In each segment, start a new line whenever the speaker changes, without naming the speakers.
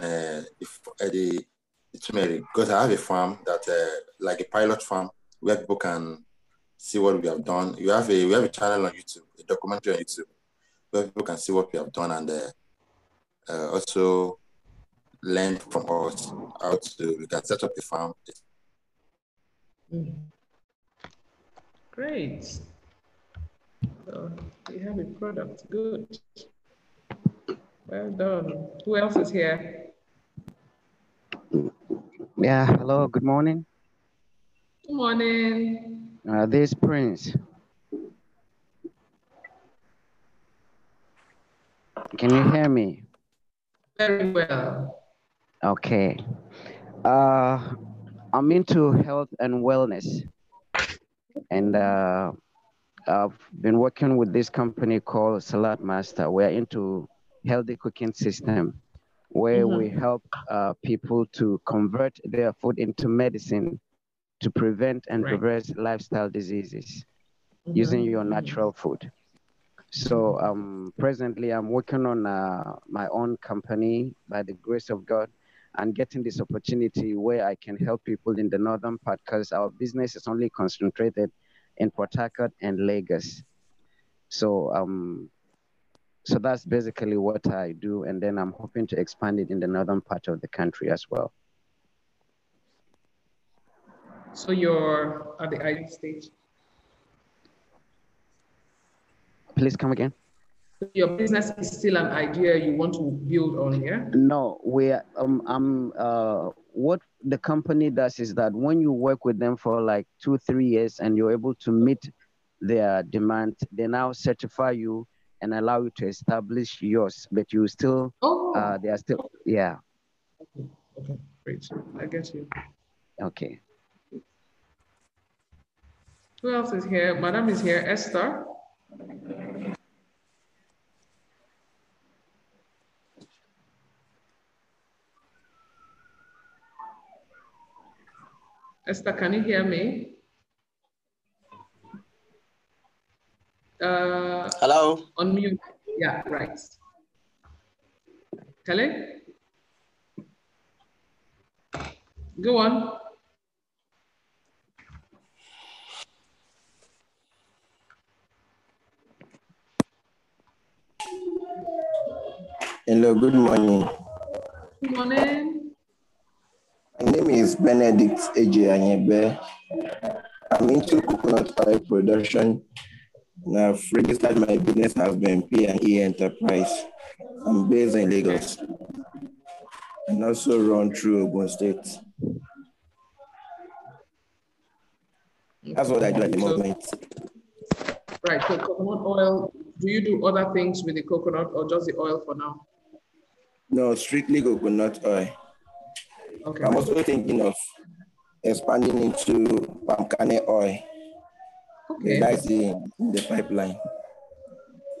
uh, if, uh, the, the turmeric because I have a farm that uh, like a pilot farm where people can see what we have done. You have a we have a channel on YouTube, a documentary on YouTube, where people can see what we have done and uh, uh, also learn from us how to we can set up a farm.
Mm. Great. So we have a product. Good. Well done. Who else is here?
Yeah, hello, good morning.
Good morning.
Uh, this Prince. Can you hear me?
Very well.
Okay. Uh, I'm into health and wellness. And uh, I've been working with this company called Saladmaster. We're into healthy cooking system where mm-hmm. we help uh, people to convert their food into medicine to prevent and right. reverse lifestyle diseases mm-hmm. using your mm-hmm. natural food. So um, presently, I'm working on uh, my own company by the grace of God and getting this opportunity where I can help people in the northern part because our business is only concentrated in Port Harcourt and Lagos. So um, so that's basically what I do. And then I'm hoping to expand it in the northern part of the country as well.
So you're at the idea stage?
Please come again.
Your business is still an idea you want to build on here?
No, we um I'm uh what the company does is that when you work with them for like two, three years and you're able to meet their demand, they now certify you and allow you to establish yours, but you still, oh. uh, they are still, yeah.
Okay, okay, great. I get you.
Okay.
Who else is here? Madam is here, Esther. Esther, can you hear me?
Uh, Hello.
On mute. Yeah, right. Kelly? Go on.
Hello, good morning.
Good morning.
My name is Benedict Eji Anyebe. I'm into coconut oil production I've registered my business as BNP and E Enterprise. I'm based in Lagos and also run through Ogun State. That's what I do at the moment.
Right, so coconut oil, do you do other things with the coconut or just the oil for now?
No, strictly coconut oil. Okay. I'm also thinking of expanding into palm kernel oil. Okay. That's the, the pipeline.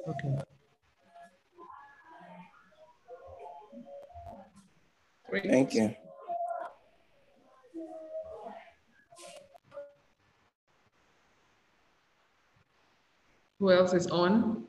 Okay.
Great. Thank you.
Who else is on?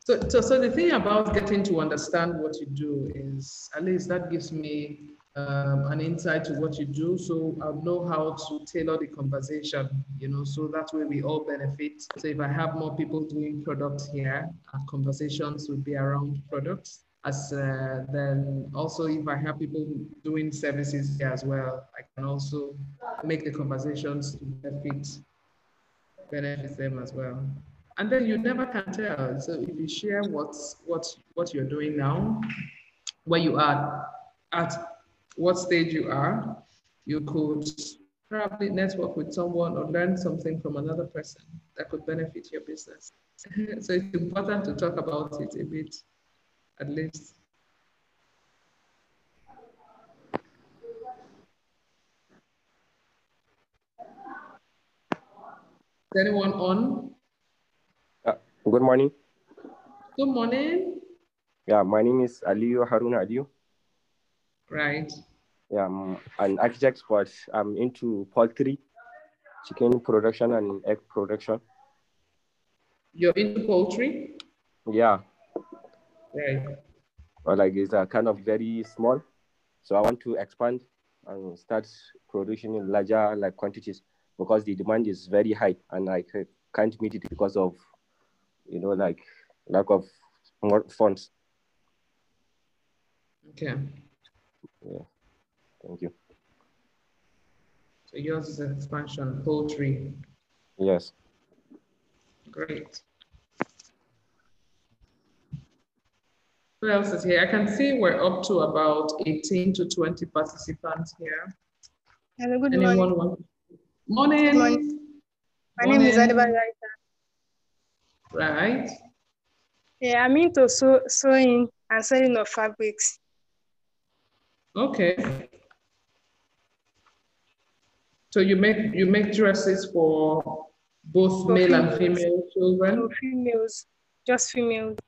So, so, so the thing about getting to understand what you do is, at least that gives me um, an insight to what you do. So I'll know how to tailor the conversation, you know, so that way we all benefit. So if I have more people doing products here, our conversations will be around products. As uh, then also if I have people doing services here as well, I can also make the conversations to benefit benefit them as well. And then you never can tell. So if you share what's what what you're doing now, where you are at what stage you are, you could probably network with someone or learn something from another person that could benefit your business. so it's important to talk about it a bit, at least. Is anyone on?
Uh, good morning.
Good morning.
Yeah, my name is Aliyu Haruna Adiu.
Right.
Yeah, I'm an architect, but I'm into poultry, chicken production, and egg production.
You're into poultry?
Yeah.
Right.
Or like it's a kind of very small. So I want to expand and start producing in larger like quantities because the demand is very high and I can't meet it because of you know like lack of more funds.
Okay.
Yeah. Thank you.
So yours is an expansion, poultry.
Yes.
Great. Who else is here? I can see we're up to about 18 to 20 participants here.
Hello, good
Anyone
morning.
want? Morning.
morning. My name is
Morning.
Adebayo
Right.
Yeah, I'm into sew- sewing and selling of fabrics.
Okay. So you make you make dresses for both
For
male and female children?
So females, just females.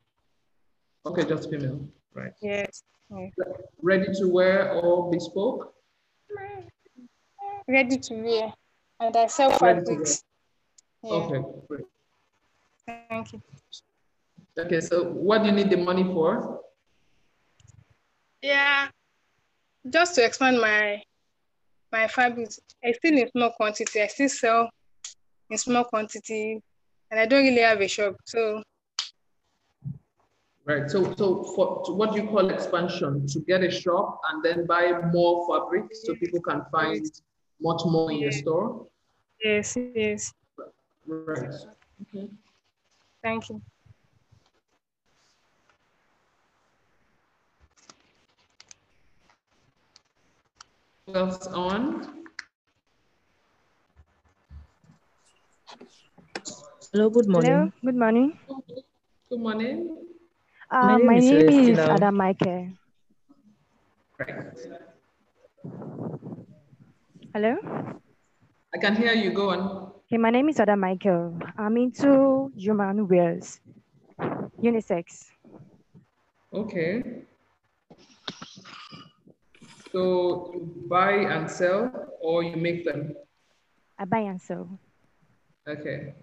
Okay, just female, right.
Yes. Yeah.
Ready to wear or bespoke?
Ready to wear. And I sell
Ready to
fabrics. Yeah.
Okay, great.
Thank you.
Okay, so what do you need the money for?
Yeah. Just to expand my my fabrics. I still in small quantity. I still sell in small quantity. And I don't really have a shop. So
Right, so so for to what do you call expansion? To get a shop and then buy more fabric so people can find much more in your store?
yes, yes.
Right. Okay.
Thank you.
Else on?
Hello, good morning.
Hello, good morning.
Good morning.
Uh,
name
my
is
name is
Celestina.
Adam Michael.
Right.
Hello.
I can hear you, go on.
Okay, my name is Ada Michael. I'm into human wears, unisex.
Okay. So you buy and sell or you make them?
I buy and sell.
Okay.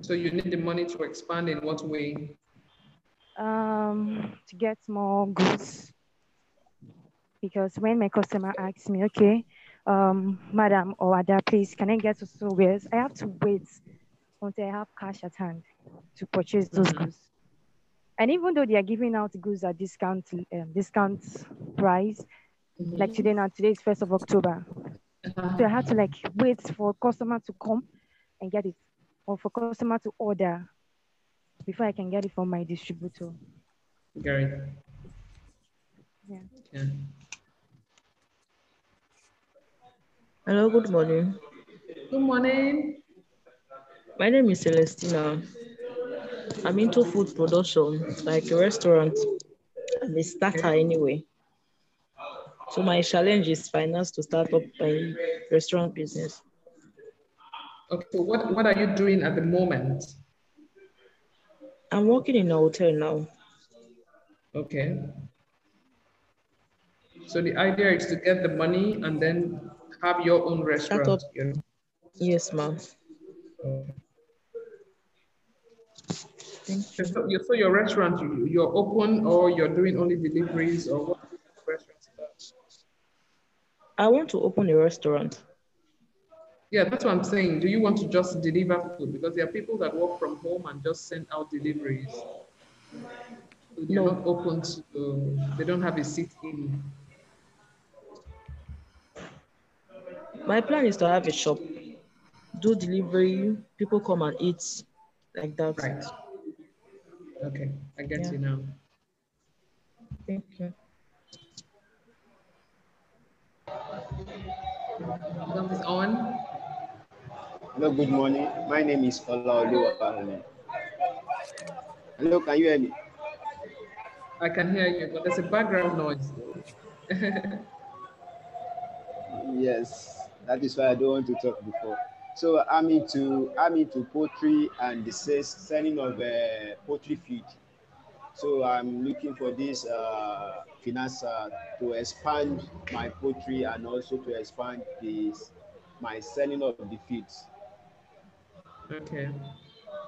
So you need the money to expand in what way?
Um, to get more goods. Because when my customer asks me, okay, um, madam or Ada, please, can I get also wears? I have to wait until I have cash at hand to purchase those
Mhm.
goods. And even though they are giving out goods at discount, um, discount price, like today now, today is first of October. So I had to like wait for customer to come and get it, or for customer to order before I can get it from my distributor.
Gary.
Yeah.
Okay.
Hello, good morning.
Good morning.
My name is Celestina. I'm into food production, like a restaurant. I'm a starter anyway. So my challenge is finance to start up my restaurant business.
Okay, so what, what are you doing at the moment?
I'm working in a hotel now.
Okay. So the idea is to get the money and then have your own restaurant.
up.
you know?
Yes, ma'am.
Okay. So, so your restaurant, you- you're open or you're doing only deliveries or what? restaurants?
I want to open a restaurant.
Yeah, that's what I'm saying. Do you want to just deliver food? Because there are people that work from home and just send out deliveries. So they're
No.
not open to, they don't have a seat in.
My plan is to have a shop, do delivery, people come and eat like that.
Right. Okay, I get
Yeah.
you now.
Thank you.
That is on.
Hello, good morning. My name is Olaoluwa Arune. Hello, can you hear me?
I can hear you, but there's a background noise.
Yes, that is why I don't want to talk before. So I'm into I'm into poultry and the sales, selling of uh, poultry feed. So I'm looking for this uh, finance uh, to expand my poultry and also to expand this my selling of the feeds.
Okay.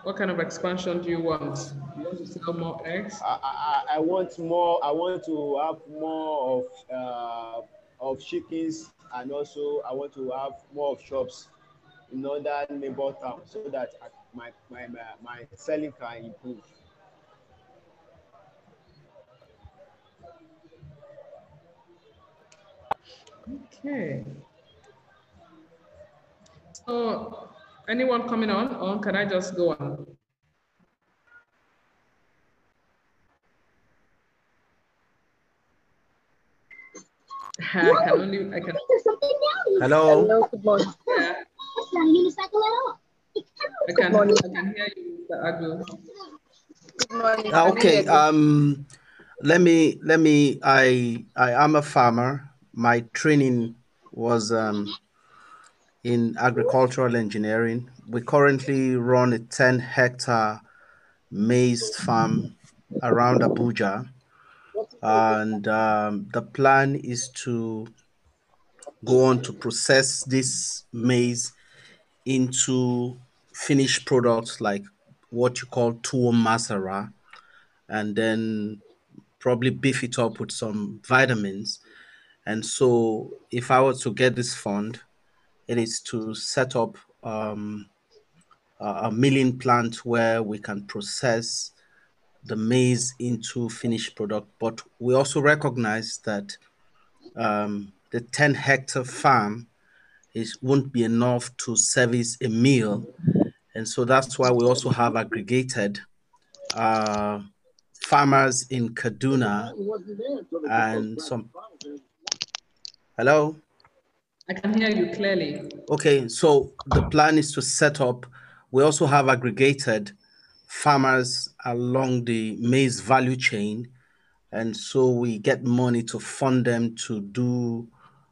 What kind of expansion do you want? You want to sell more eggs?
I, I, I want more. I want to have more of uh, of chickens, and also I want to have more of shops in other neighbor towns so that my my my, my selling can improve.
Okay. So, anyone coming on, or can I just go on? I can only, I can.
Hello.
Hello, good morning.
Yeah,
At all.
I can, I can hear you, Mr.
Good morning.
Okay. Um, let me let me. I I am a farmer. My training was um, in agricultural engineering. We currently run a 10 hectare maize farm around Abuja, and um, the plan is to go on to process this maize into finished products like what you call tuwo masara, and then probably beef it up with some vitamins. And so, if I were to get this fund, it is to set up um, a milling plant where we can process the maize into finished product. But we also recognize that um, the 10 hectare farm is won't be enough to service a meal, and so that's why we also have aggregated uh, farmers in Kaduna and some. Hello.
I can hear you clearly.
Okay, so the plan is to set up. We also have aggregated farmers along the maize value chain, and so we get money to fund them to do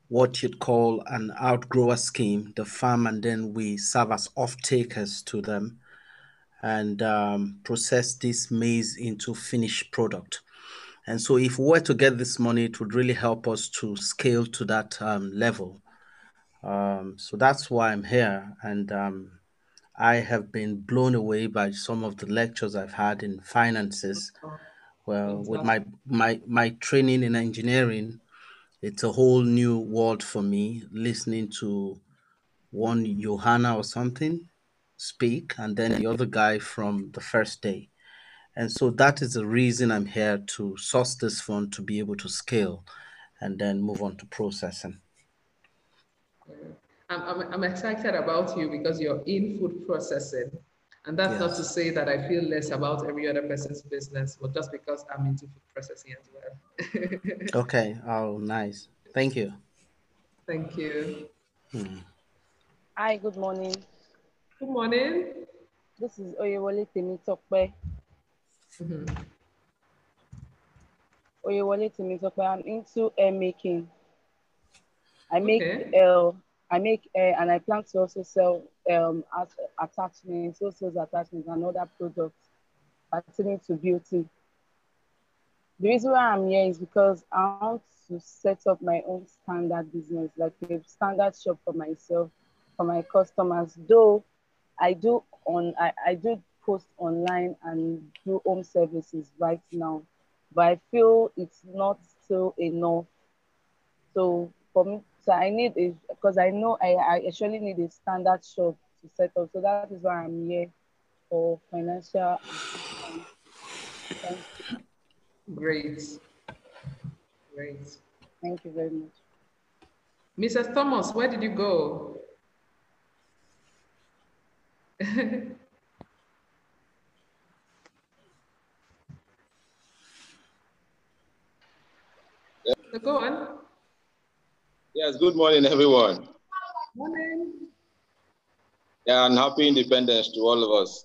what you'd call an outgrower scheme, the farm, and then we serve as off takers to them and um, process this maize into finished product. And so, if we were to get this money, it would really help us to scale to that um, level. Um, so that's why I'm here, and um, I have been blown away by some of the lectures I've had in finances. Well, with my my my training in engineering, it's a whole new world for me. Listening to one Johanna or something speak, and then the other guy from the first day. And so that is the reason I'm here to source this fund to be able to scale and then move on to processing.
I'm, I'm, I'm excited about you because you're in food processing. And that's not to say that I feel less about every other person's business, but just because I'm into food processing as well.
Okay. Oh, nice. Thank you.
Thank you.
Hmm.
Hi, good morning.
Good morning.
This is Oyewole Temitope.
Mhm.
Oyewole Temitope. I'm into hair making. I make
Okay.
uh, I make hair and I plan to also sell um at, attachments, also attachments and other products pertaining to beauty. The reason why I'm here is because I want to set up my own standard business, like a standard shop for myself, for my customers. Though I do on I, I do post online and do home services right now, but I feel it's not still enough. So for me, so I need a because I know I, I actually need a standard shop to set up. So that is why I'm here for financial assistance. Thank you.
Great. Great.
Thank you very much.
Mrs. Thomas, where did you go? So go on.
Yes, good morning, everyone.
Morning.
Yeah, and happy independence to all of us.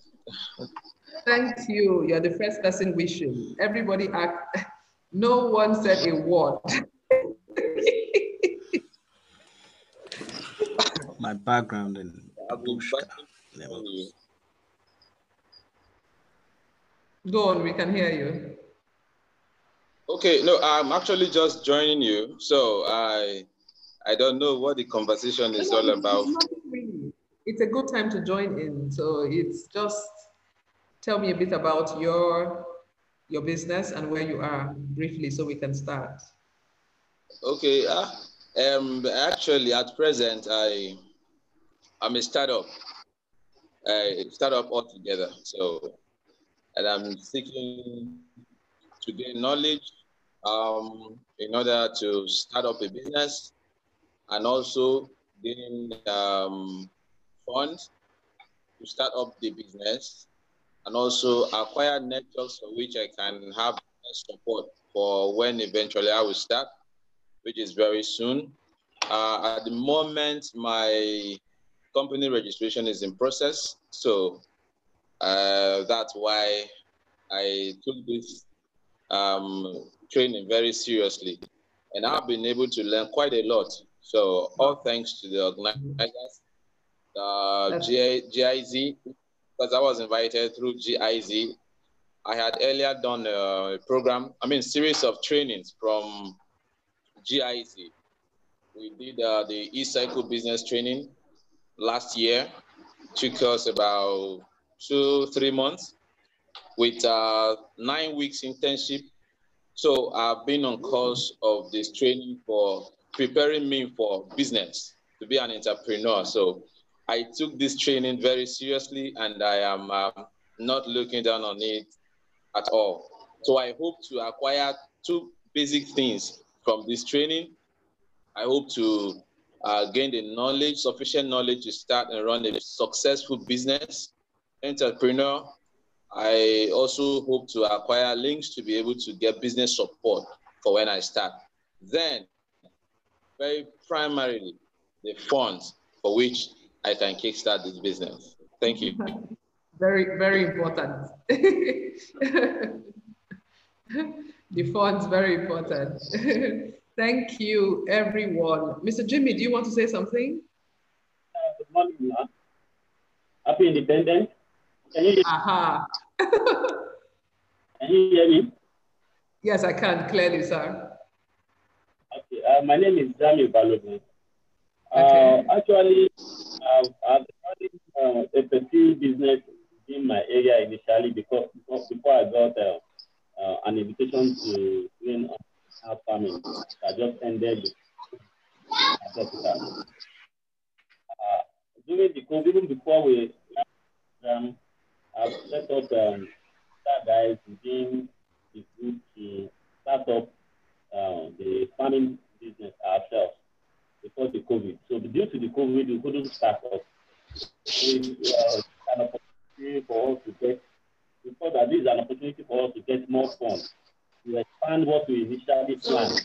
Thank you. You're the first person wishing. Everybody act. No one said a word.
My background in
I've been
bush.
fighting for you.
Go on, we can hear you.
Okay, no, I'm actually just joining you, so I I don't know what the conversation is all about.
It's a good time to join in. So it's just tell me a bit about your your business and where you are briefly so we can start.
Okay. Uh, um, actually, at present, I I'm a startup. A startup altogether. So, and I'm seeking to gain knowledge um, in order to start up a business and also gain um, funds to start up the business and also acquire networks for which I can have support for when eventually I will start, which is very soon. Uh, at the moment, my company registration is in process, so uh, that's why I took this um, training very seriously, and I've been able to learn quite a lot. So all thanks to the organizers, uh, GIZ, because I was invited through GIZ. I had earlier done a program, I mean, series of trainings from GIZ. We did uh, the e-cycle business training last year. Took us about two, three months with uh, nine weeks internship. So I've been on course of this training for preparing me for business to be an entrepreneur. So I took this training very seriously and I am um, not looking down on it at all. So I hope to acquire two basic things from this training. I hope to uh, gain the knowledge, sufficient knowledge to start and run a successful business, entrepreneur. I also hope to acquire links to be able to get business support for when I start. Then, very primarily, the funds for which I can kickstart this business. Thank you.
Very, very important. the funds very important. Thank you, everyone. Mr. Jimmy, do you want to say something?
Uh, good morning, ma. Happy Independence. Can you,
Aha.
can you hear me?
Yes, I can clearly, sir.
Okay. Uh, my name is Dami Balogun. Uh, actually, uh, I've started uh, a petty business in my area initially because before, before I got uh, uh, an invitation to join our farming. I just ended uh, during the COVID, even before we um, I've set up um, that guys within the group to start up uh, the farming business ourselves before the COVID. So due to the COVID, we couldn't start up. It uh, an opportunity for us to get, we thought that this is an opportunity for us to get more funds to expand what we initially planned.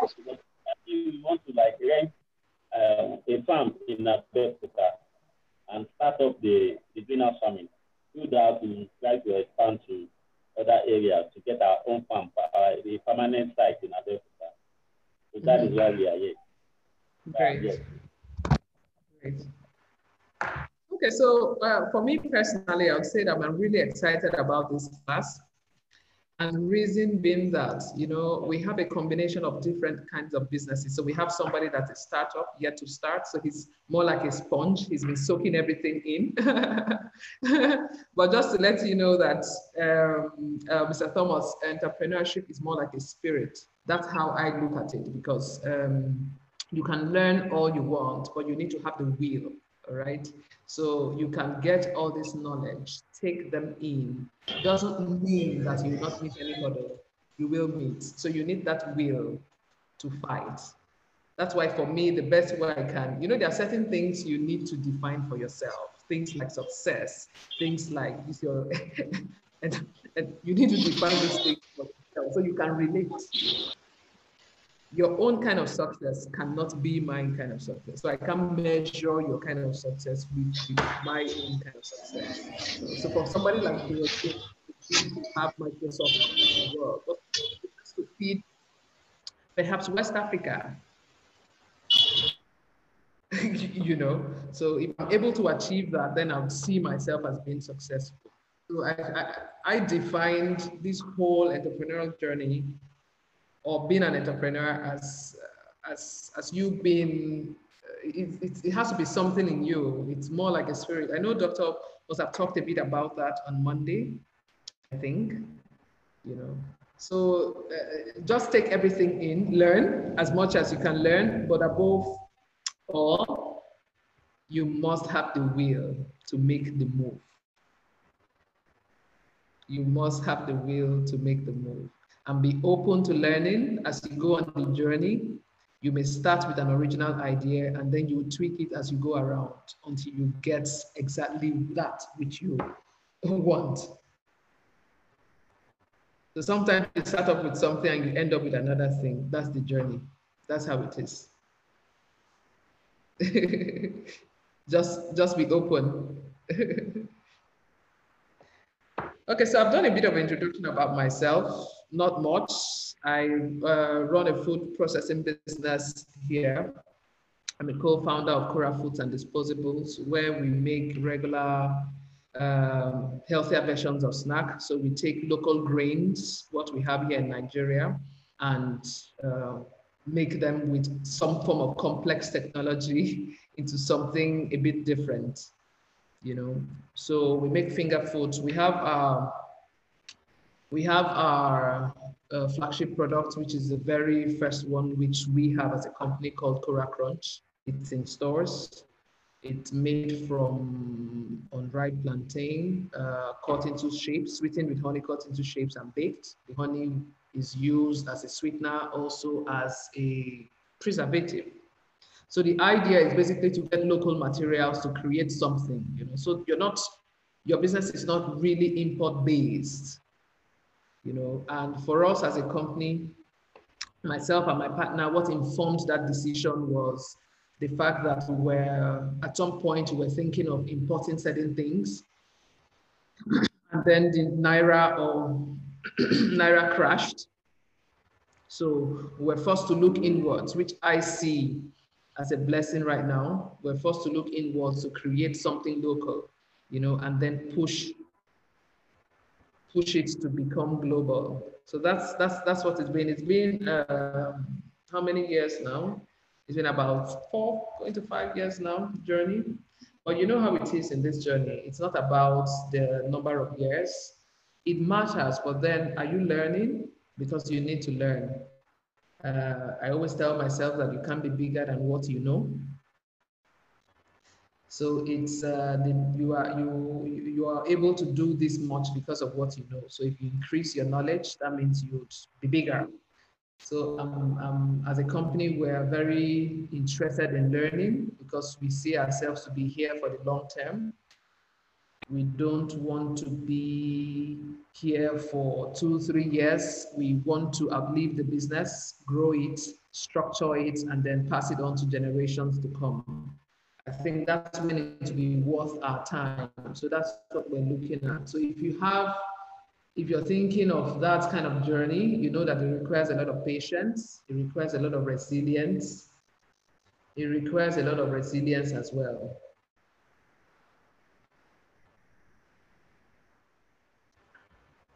Because we want to like rent uh, a farm in Abeokuta and start up the, the greenhouse farming. Do that, we try to expand to other areas to get our own farm, uh, the permanent site in Abeokuta. So that is why we are here.
Great.
yes.
Great. Okay, so uh, for me personally, I would say that I'm really excited about this class. And reason being that, you know, we have a combination of different kinds of businesses. So we have somebody that's a startup yet to start. So he's more like a sponge. He's been soaking everything in. but just to let you know that, um, uh, Mr. Thomas, entrepreneurship is more like a spirit. That's how I look at it because um, you can learn all you want, but you need to have the will, all right? So you can get all this knowledge, take them in. Doesn't mean that you will not meet anybody. You will meet. So you need that will to fight. That's why for me, the best way I can, you know, there are certain things you need to define for yourself. Things like success, things like is your, and, and you need to define these things for yourself so you can relate your own kind of success cannot be my kind of success. So I can't measure your kind of success with, my own kind of success. So, for somebody like you, to have Microsoft in the world, but to feed perhaps West Africa. you know, so if I'm able to achieve that, then I would see myself as being successful. So I, I, I defined this whole entrepreneurial journey or being an entrepreneur as as as you being it, it, it, has to be something in you it's more like a spirit i know dr because I've talked a bit about that on Monday, I think, you know. So uh, just take everything in, learn as much as you can learn, but above all, you must have the will to make the move. You must have the will to make the move and be open to learning as you go on the journey. You may start with an original idea and then you tweak it as you go around until you get exactly that which you want. So sometimes you start off with something and you end up with another thing. That's the journey. That's how it is. just, just be open. okay, so I've done a bit of introduction about myself, not much. I uh, run a food processing business here. I'm a co-founder of Cora Foods and Disposables, where we make regular um, healthier versions of snack. So we take local grains, what we have here in Nigeria, and uh, make them with some form of complex technology into something a bit different, you know. So we make finger foods. We have our, we have our uh, flagship product, which is the very first one which we have as a company called Cora Crunch. It's in stores. It's made from unripe plantain, uh, cut into shapes, sweetened with honey, cut into shapes and baked. The honey is used as a sweetener, also as a preservative. So the idea is basically to get local materials to create something, you know. So you're not, your business is not really import based, you know. And for us as a company, myself and my partner, what informed that decision was the fact that we were at some point we were thinking of importing certain things, and then the naira um, or naira crashed. So we're forced to look inwards, which I see as a blessing right now. We're forced to look inwards to create something local, you know, and then push push it to become global. So that's that's that's what it's been. It's been um, how many years now? It's been about four, going to five years now, journey. But you know how it is in this journey. It's not about the number of years. It matters, but then are you learning? Because you need to learn. Uh, I always tell myself that you can't be bigger than what you know. So it's uh, the, you are you you are able to do this much because of what you know. So if you increase your knowledge, that means you'd be bigger. So um, um, as a company, we are very interested in learning because we see ourselves to be here for the long term. We don't want to be here for two, three years. We want to outlive the business, grow it, structure it, and then pass it on to generations to come. I think that's it to be worth our time. So that's what we're looking at. So if you have if you're thinking of that kind of journey, you know that it requires a lot of patience, it requires a lot of resilience, it requires a lot of resilience as well.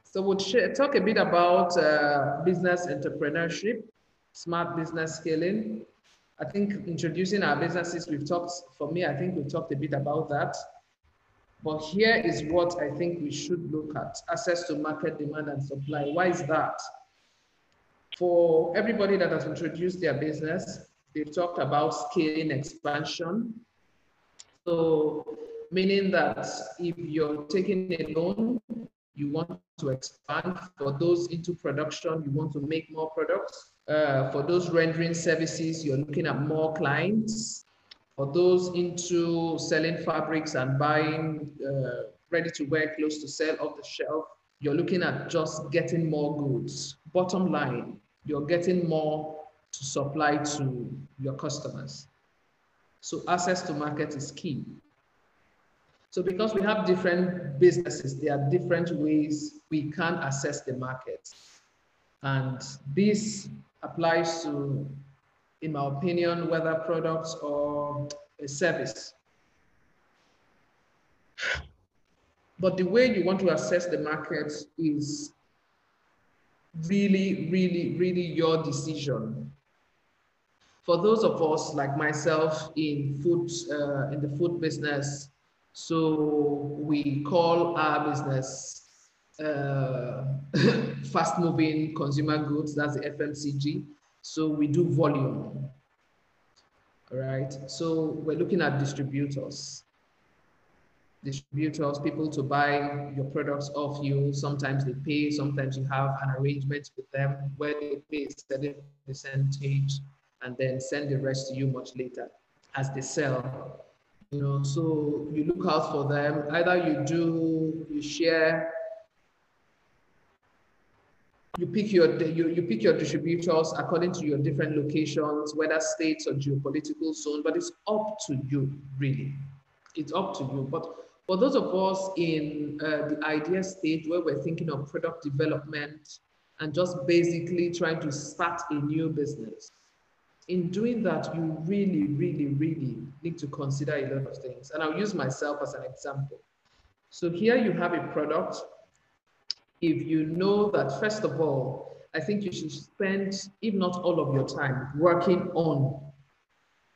So we'll talk a bit about uh, business entrepreneurship, smart business scaling. I think introducing our businesses, we've talked, for me, I think we've talked a bit about that. But here is what I think we should look at, access to market demand and supply. Why is that? For everybody that has introduced their business, they've talked about scaling expansion. So meaning that if you're taking a loan, you want to expand. For those into production, you want to make more products. Uh, for those rendering services, you're looking at more clients for those into selling fabrics and buying uh, ready to wear clothes to sell off the shelf, you're looking at just getting more goods. Bottom line, you're getting more to supply to your customers. So access to market is key. So because we have different businesses, there are different ways we can access the market. And this applies to in my opinion, whether products or a service. But the way you want to assess the market is really, really, really your decision. For those of us like myself in food, uh, in the food business, So we call our business uh, fast moving consumer goods, that's the FMCG. So we do volume. All right. So we're looking at distributors. Distributors, people to buy your products off you. Sometimes they pay, sometimes you have an arrangement with them where they pay a certain percentage and then send the rest to you much later as they sell. You know, so you look out for them. Either you do, you share you pick your you, you pick your distributors according to your different locations whether states or geopolitical zone but it's up to you really. It's up to you. But for those of us in uh, the idea stage where we're thinking of product development and just basically trying to start a new business in doing that you really really really need to consider a lot of things. And i'll use myself as an example. So here you have a product if you know that, first of all, I think you should spend, if not all of your time, working on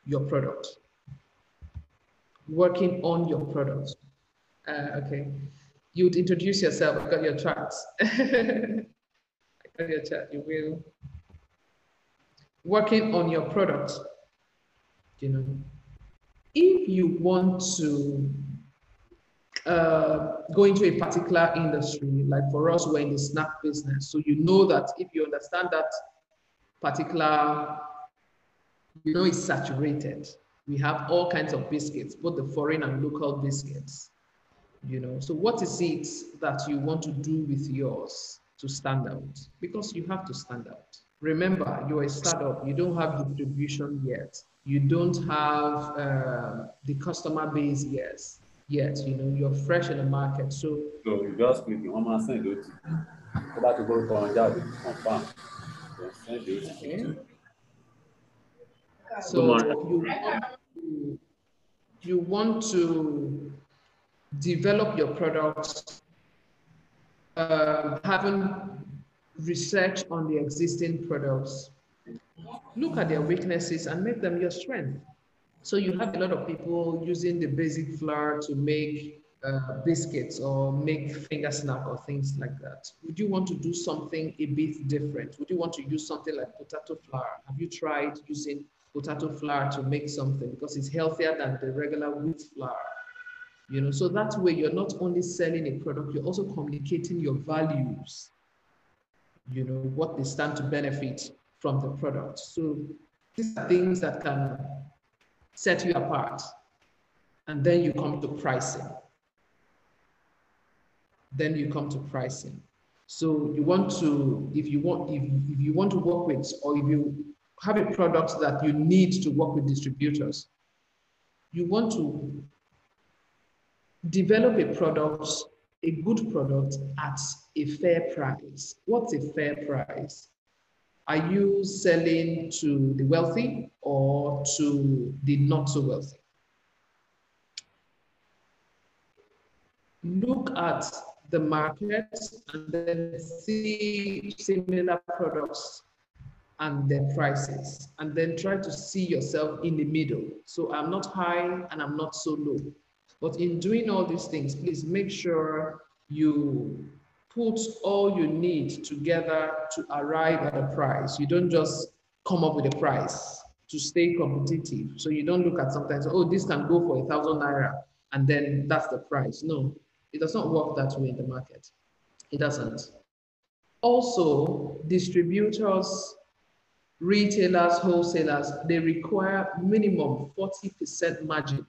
your product. Working on your product. Uh, okay. You'd introduce yourself. I got your charts. I got your chart. You will. Working on your product. You know, if you want to uh, go into a particular industry, like for us, we're in the snack business. So you know that if you understand that particular, you know, it's saturated. We have all kinds of biscuits, both the foreign and local biscuits. You know, so what is it that you want to do with yours to stand out? Because you have to stand out. Remember, you're a startup. You don't have distribution yet. You don't have uh, the customer base yet yet. You know, you're fresh in the market. So,
so you just click on my send it. Go back to go on job, confirm.
Okay. So you want, to, you want to develop your products, uh, having research on the existing products, look at their weaknesses and make them your strength. So you have a lot of people using the basic flour to make uh, biscuits or make finger snack or things like that. Would you want to do something a bit different? Would you want to use something like potato flour? Have you tried using potato flour to make something because it's healthier than the regular wheat flour? You know, so that way you're not only selling a product, you're also communicating your values. You know, what they stand to benefit from the product. So these are things that can set you apart. And then you come to pricing. Then you come to pricing. So you want to, if you want, if, if you want to work with, or if you have a product that you need to work with distributors, you want to develop a product, a good product at a fair price. What's a fair price? Are you selling to the wealthy or to the not so wealthy? Look at the market and then see similar products and their prices, and then try to see yourself in the middle. So I'm not high and I'm not so low. But in doing all these things, please make sure you put all you need together to arrive at a price. You don't just come up with a price to stay competitive. So you don't look at sometimes, oh, this can go for a thousand naira, and then that's the price. No, it does not work that way in the market. It doesn't. Also, distributors, retailers, wholesalers, they require minimum 40% margin.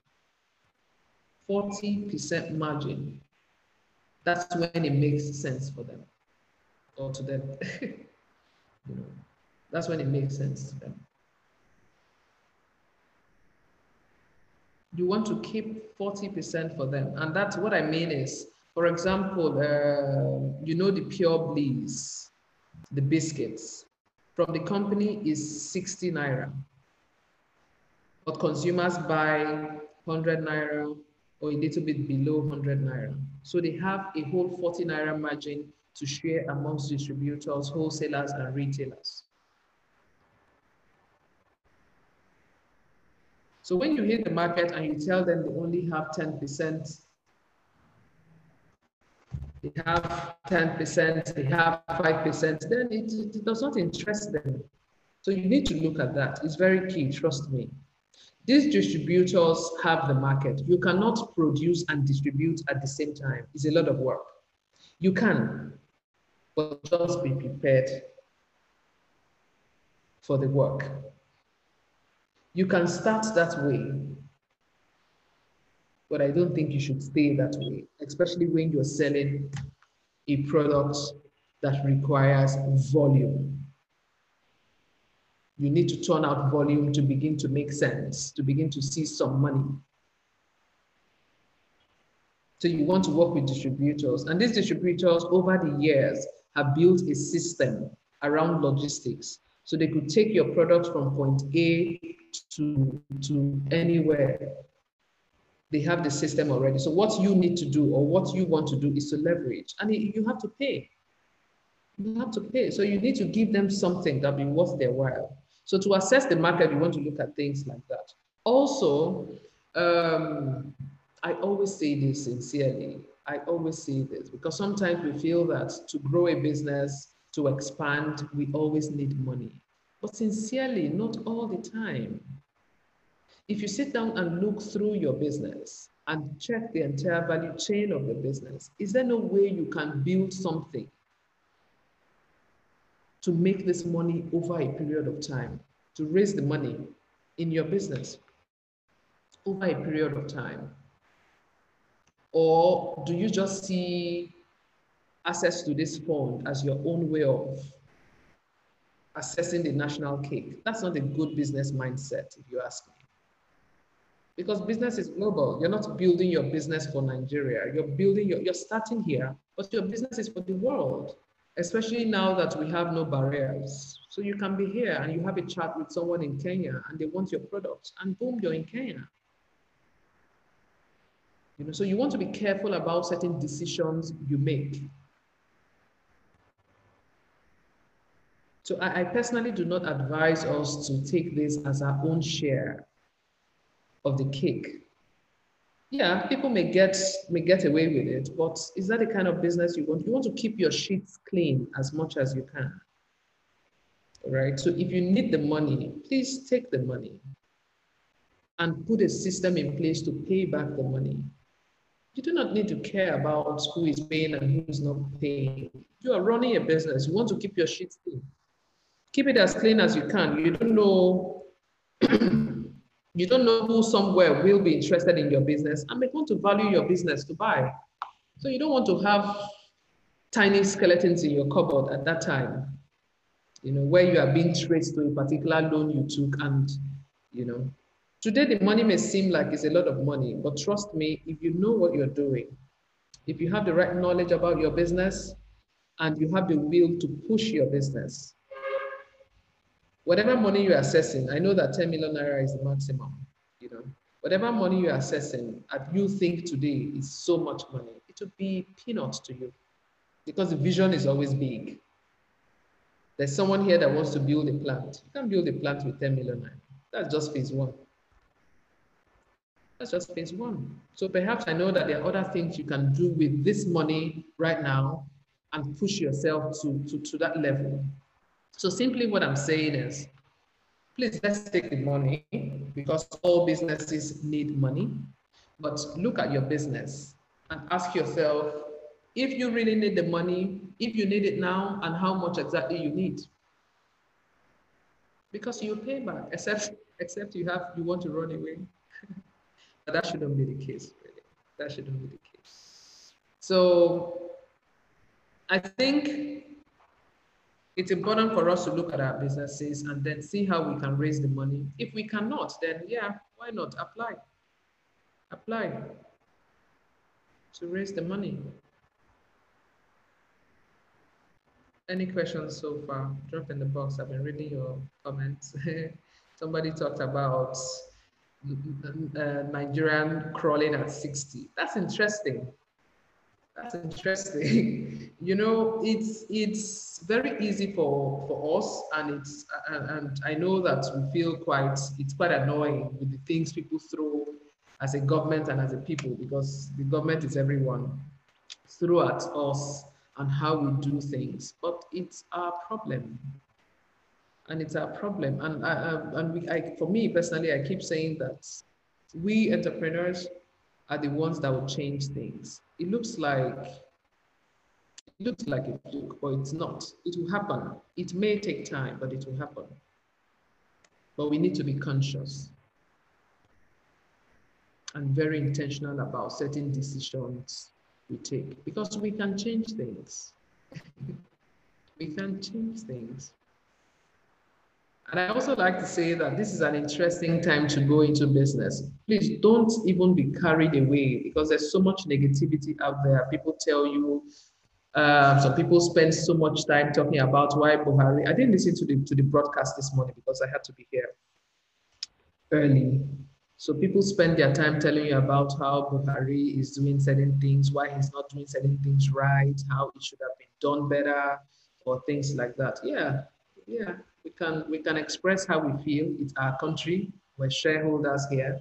40% margin that's when it makes sense for them or to them. you know, that's when it makes sense to them. You want to keep 40% for them. And that's what I mean is, for example, uh, you know, the Pure Bliss, the biscuits from the company is 60 Naira. But consumers buy 100 Naira, or a little bit below 100 naira. So they have a whole 40 naira margin to share amongst distributors, wholesalers, and retailers. So when you hit the market and you tell them they only have 10%, they have 10%, they have 5%, then it, it does not interest them. So you need to look at that. It's very key, trust me. These distributors have the market. You cannot produce and distribute at the same time. It's a lot of work. You can, but just be prepared for the work. You can start that way, but I don't think you should stay that way, especially when you're selling a product that requires volume. You need to turn out volume to begin to make sense, to begin to see some money. So you want to work with distributors. And these distributors over the years have built a system around logistics. So they could take your product from point A to, to anywhere. They have the system already. So what you need to do or what you want to do is to leverage. And you have to pay. You have to pay. So you need to give them something that will be worth their while. So to assess the market, you want to look at things like that. Also, um, I always say this sincerely. I always say this because sometimes we feel that to grow a business, to expand, we always need money. But sincerely, not all the time. If you sit down and look through your business and check the entire value chain of the business, is there no way you can build something to make this money over a period of time, to raise the money in your business over a period of time? Or do you just see access to this fund as your own way of assessing the national cake? That's not a good business mindset, if you ask me. Because business is global. You're not building your business for Nigeria. You're building your, you're starting here, but your business is for the world, especially now that we have no barriers. So you can be here and you have a chat with someone in Kenya and they want your product and boom, you're in Kenya. You know, so you want to be careful about certain decisions you make. So I, I personally do not advise us to take this as our own share of the cake. Yeah, people may get may get away with it, but is that the kind of business you want? You want to keep your sheets clean as much as you can. All right. So if you need the money, please take the money and put a system in place to pay back the money. You do not need to care about who is paying and who is not paying. You are running a business. You want to keep your sheets clean. Keep it as clean as you can. You don't know. you don't know who somewhere will be interested in your business and may want to value your business to buy. So you don't want to have tiny skeletons in your cupboard at that time, you know, where you are being traced to a particular loan you took and, you know, Today, the money may seem like it's a lot of money, but trust me, if you know what you're doing, if you have the right knowledge about your business, and you have the will to push your business, whatever money you're assessing, I know that 10 million naira is the maximum, you know, whatever money you're assessing, and you think today is so much money, it will be peanuts to you because the vision is always big. There's someone here that wants to build a plant. You can build a plant with 10 million naira. That's just phase one. That's just phase one. So perhaps I know that there are other things you can do with this money right now and push yourself to, to, to that level. So simply what I'm saying is, please let's take the money because all businesses need money. But look at your business and ask yourself if you really need the money, if you need it now, and how much exactly you need. Because you pay back, except except you have you want to run away. But that shouldn't be the case, really. That shouldn't be the case. So I think it's important for us to look at our businesses and then see how we can raise the money. If we cannot, then yeah, why not apply? Apply to raise the money. Any questions so far? Drop in the box. I've been reading your comments. Somebody talked about uh, Nigerian crawling at 60. That's interesting. That's interesting. you know, it's it's very easy for for us, and it's and, and I know that we feel quite it's quite annoying with the things people throw as a government and as a people because the government is everyone throw at us and how we do things. But it's our problem, and it's our problem. And I, I and we, I, for me personally, I keep saying that we entrepreneurs are the ones that will change things. It looks like it looks like a fluke, but it's not. It will happen. It may take time, but it will happen. But we need to be conscious and very intentional about certain decisions we take because we can change things. we can change things. And I also like to say that this is an interesting time to go into business. Please don't even be carried away because there's so much negativity out there. People tell you, uh, some people spend so much time talking about why Buhari. I didn't listen to the to the broadcast this morning because I had to be here early. So people spend their time telling you about how Buhari is doing certain things, why he's not doing certain things right, how it should have been done better, or things like that. Yeah, yeah, we can we can express how we feel. It's our country. We're shareholders here.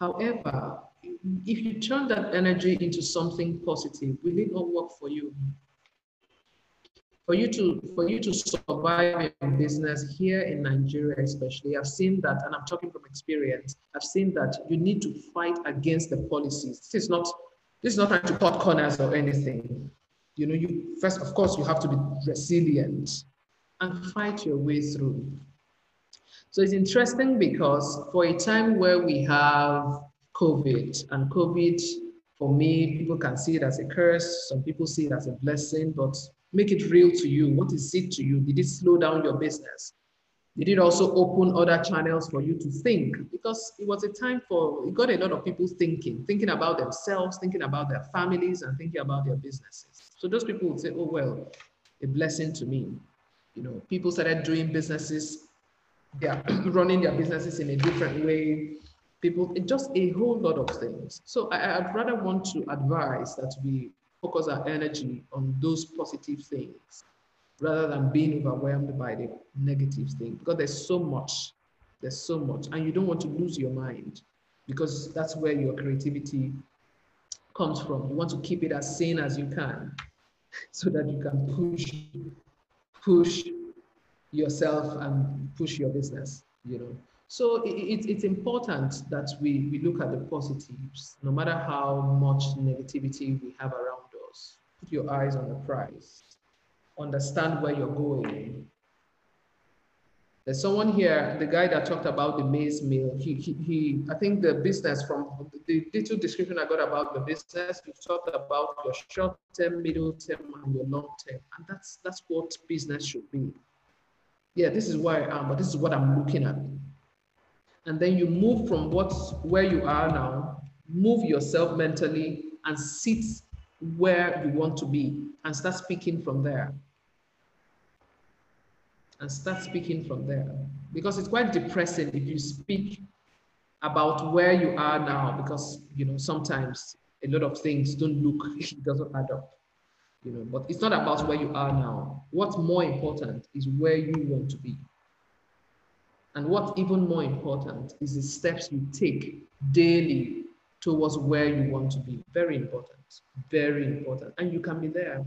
However, if you turn that energy into something positive, will it not work for you? For you to for you to survive in business here in Nigeria, especially, I've seen that, and I'm talking from experience. I've seen that you need to fight against the policies. This is not this is not trying to cut corners or anything. You know, you first, of course, you have to be resilient and fight your way through. So it's interesting because for a time where we have COVID, and COVID, for me, people can see it as a curse, some people see it as a blessing, but make it real to you. What is it to you? Did it slow down your business? Did it also open other channels for you to think? Because it was a time for, it got a lot of people thinking, thinking about themselves, thinking about their families, and thinking about their businesses. So those people would say, oh, well, a blessing to me. You know, people started doing businesses, are running their businesses in a different way. People, just a whole lot of things. So I, I'd rather want to advise that we focus our energy on those positive things rather than being overwhelmed by the negative things because there's so much, there's so much, and you don't want to lose your mind because that's where your creativity comes from. You want to keep it as sane as you can so that you can push push yourself and push your business, you know. So it, it's important that we, we look at the positives, no matter how much negativity we have around us. Put your eyes on the prize. Understand where you're going. There's someone here, the guy that talked about the maize mill. He, he, he, I think the business from the little description I got about the business, you talked about your short term, middle term, and your long term. And that's that's what business should be. Yeah, this is where I am, but this is what I'm looking at. And then you move from what's where you are now, move yourself mentally and sit where you want to be and start speaking from there and start speaking from there. Because it's quite depressing if you speak about where you are now, because you know sometimes a lot of things don't look, it doesn't add up. You know, but it's not about where you are now. What's more important is where you want to be. And what's even more important is the steps you take daily towards where you want to be. Very important. Very important. And you can be there.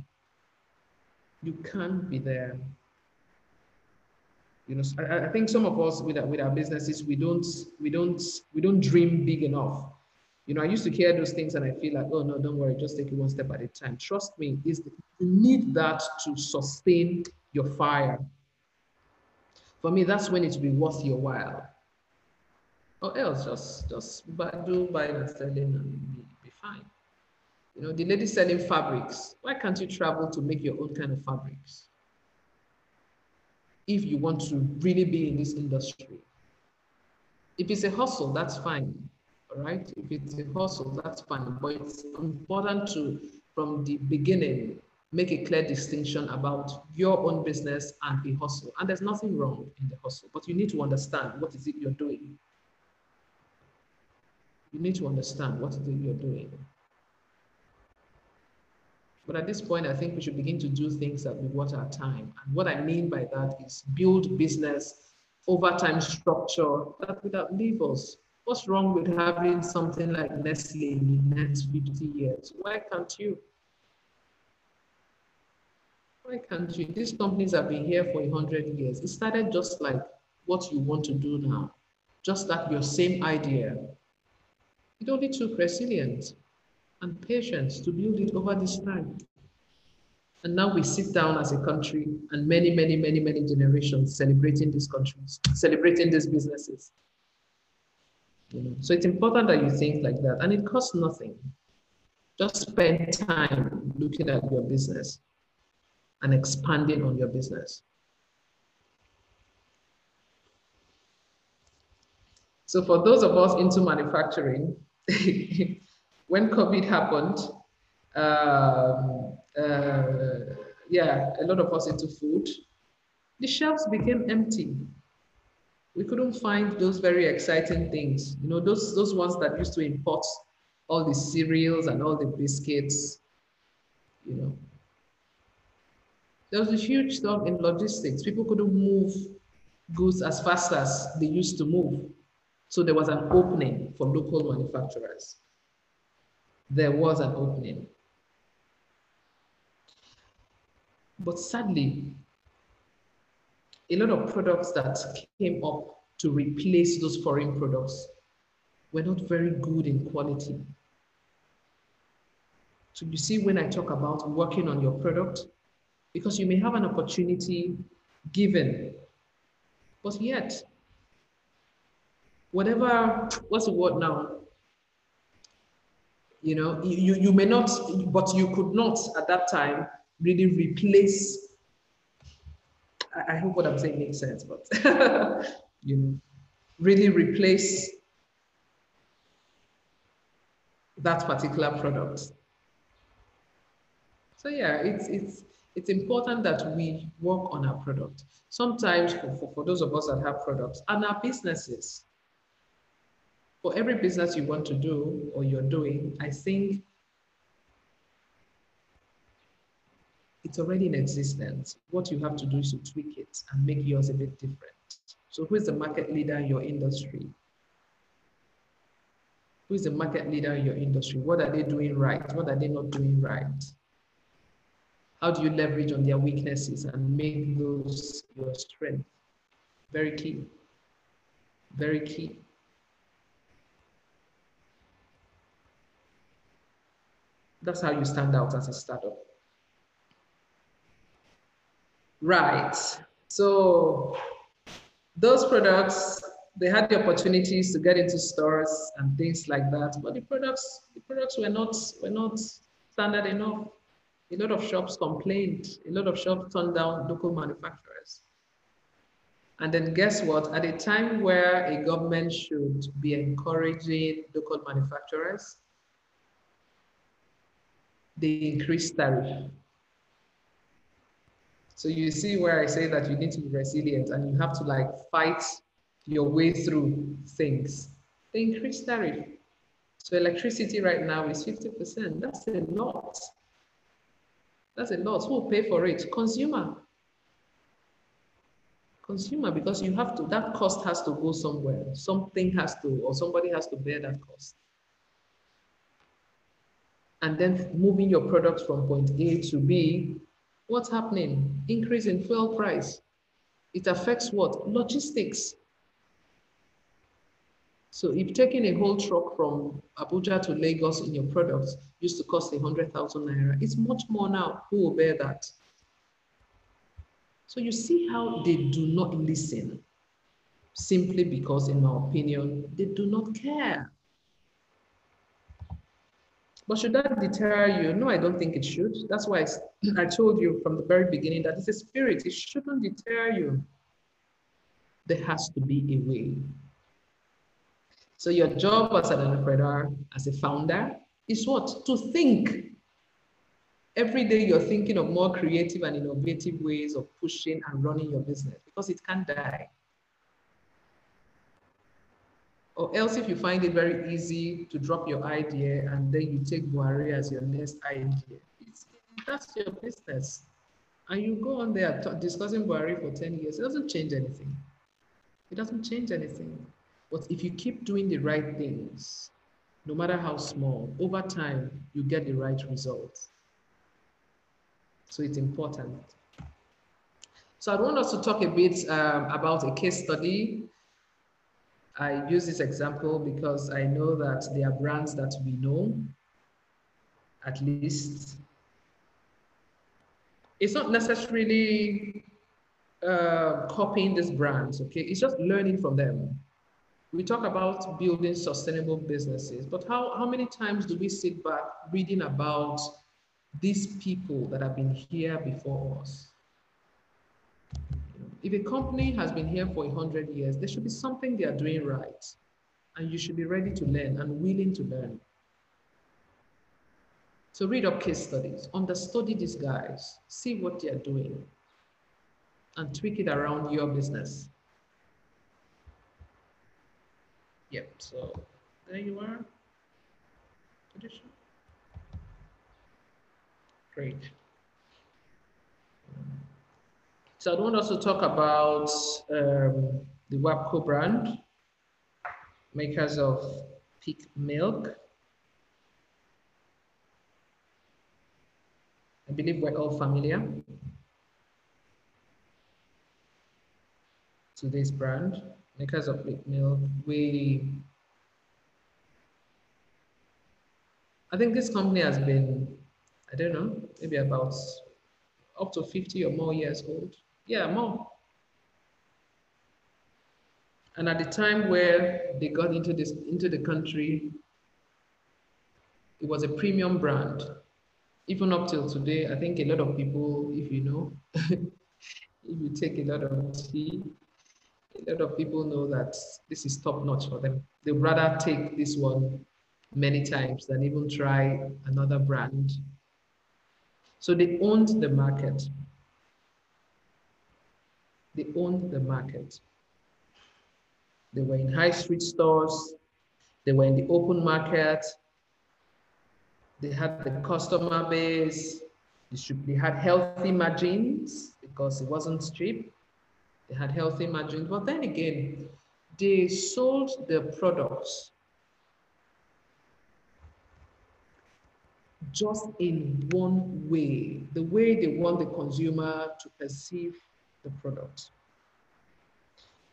You can be there you know I, I, think some of us with our, with our businesses we don't we don't we don't dream big enough. You know i used to hear those things and i feel like oh no don't worry just take it one step at a time. Trust me is you need that to sustain your fire. For me that's when it worth your while. Or else just just buy, do buying and selling and be, be fine. You know the lady selling fabrics why can't you travel to make your own kind of fabrics if you want to really be in this industry. If it's a hustle, that's fine. All right. If it's a hustle, that's fine. But it's important to, from the beginning, make a clear distinction about your own business and the hustle. And there's nothing wrong in the hustle, but you need to understand what is it you're doing. You need to understand what is it you're doing. But at this point, I think we should begin to do things that we want our time. And what I mean by that is build business over time structure that would outlive. What's wrong with having something like Nestle in the next 50 years? Why can't you? Why can't you? These companies have been here for 100 years. It started just like what you want to do now, just like your same idea. It only took resilience and patience to build it over this time. And now we sit down as a country and many, many, many, many generations celebrating these countries, celebrating these businesses. You know, so it's important that you think like that. And it costs nothing. Just spend time looking at your business and expanding on your business. So for those of us into manufacturing, when COVID happened, um, uh, yeah, a lot of us into food, the shelves became empty. We couldn't find those very exciting things, you know, those, those ones that used to import all the cereals and all the biscuits, you know. There was a huge stuff in logistics. People couldn't move goods as fast as they used to move. So there was an opening for local manufacturers. There was an opening. But sadly, a lot of products that came up to replace those foreign products were not very good in quality. So you see, when I talk about working on your product, because you may have an opportunity given, but yet, whatever, what's the word now? You know, you, you may not, but you could not at that time really replace. I, I hope what I'm saying makes sense, but you know, really replace that particular product. So yeah, it's it's it's important that we work on our product. Sometimes for, for, for those of us that have products and our businesses, for every business you want to do or you're doing, I think it's already in existence. What you have to do is to tweak it and make yours a bit different. So who is the market leader in your industry? Who is the market leader in your industry? What are they doing right? What are they not doing right? How do you leverage on their weaknesses and make those your strength? Very key. Very key. That's how you stand out as a startup. Right. So those products, they had the opportunities to get into stores and things like that, but the products, the products were not were not standard enough. A lot of shops complained. A lot of shops turned down local manufacturers. And then guess what? At a time where a government should be encouraging local manufacturers, they increased tariff. So you see where I say that you need to be resilient and you have to like fight your way through things. They increased tariff. So electricity right now is 50%. That's a lot. That's a lot. Who will pay for it? Consumer. Consumer, because you have to, that cost has to go somewhere. Something has to, or somebody has to bear that cost. And then moving your products from point A to B, what's happening? Increase in fuel price. It affects what? Logistics. So if taking a whole truck from Abuja to Lagos in your products used to cost a 100,000 naira, it's much more now. Who will bear that? So you see how they do not listen simply because, in my opinion, they do not care. But should that deter you? No, I don't think it should. That's why I told you from the very beginning that it's a spirit. It shouldn't deter you. There has to be a way. So your job as an entrepreneur, as a founder, is what? To think. Every day you're thinking of more creative and innovative ways of pushing and running your business because it can't die. Or else if you find it very easy to drop your idea and then you take Buhari as your next idea, it's, That's your business. And you go on there discussing Buhari for 10 years, it doesn't change anything. It doesn't change anything. But if you keep doing the right things, no matter how small, over time, you get the right results. So it's important. So I want us to talk a bit um, about a case study. I use this example because I know that there are brands that we know, at least. It's not necessarily uh, copying these brands, okay? It's just learning from them. We talk about building sustainable businesses, but how, how many times do we sit back reading about these people that have been here before us? If a company has been here for 100 years, there should be something they are doing right. And you should be ready to learn and willing to learn. So read up case studies, understudy these guys, see what they are doing, and tweak it around your business. Yep, so there you are. Great. So I want us to talk about um, the WAMCO brand, makers of peak milk. I believe we're all familiar to this brand makers of peak milk. We, I think this company has been, I don't know, maybe about up to 50 or more years old. Yeah, more. And at the time where they got into this into the country, it was a premium brand. Even up till today, I think a lot of people, if you know, if you take a lot of tea, a lot of people know that this is top notch for them. They'd rather take this one many times than even try another brand. So they owned the market. They owned the market. They were in high street stores. They were in the open market. They had the customer base. They had healthy margins because it wasn't cheap. They had healthy margins, but then again, they sold their products just in one way, the way they want the consumer to perceive the product.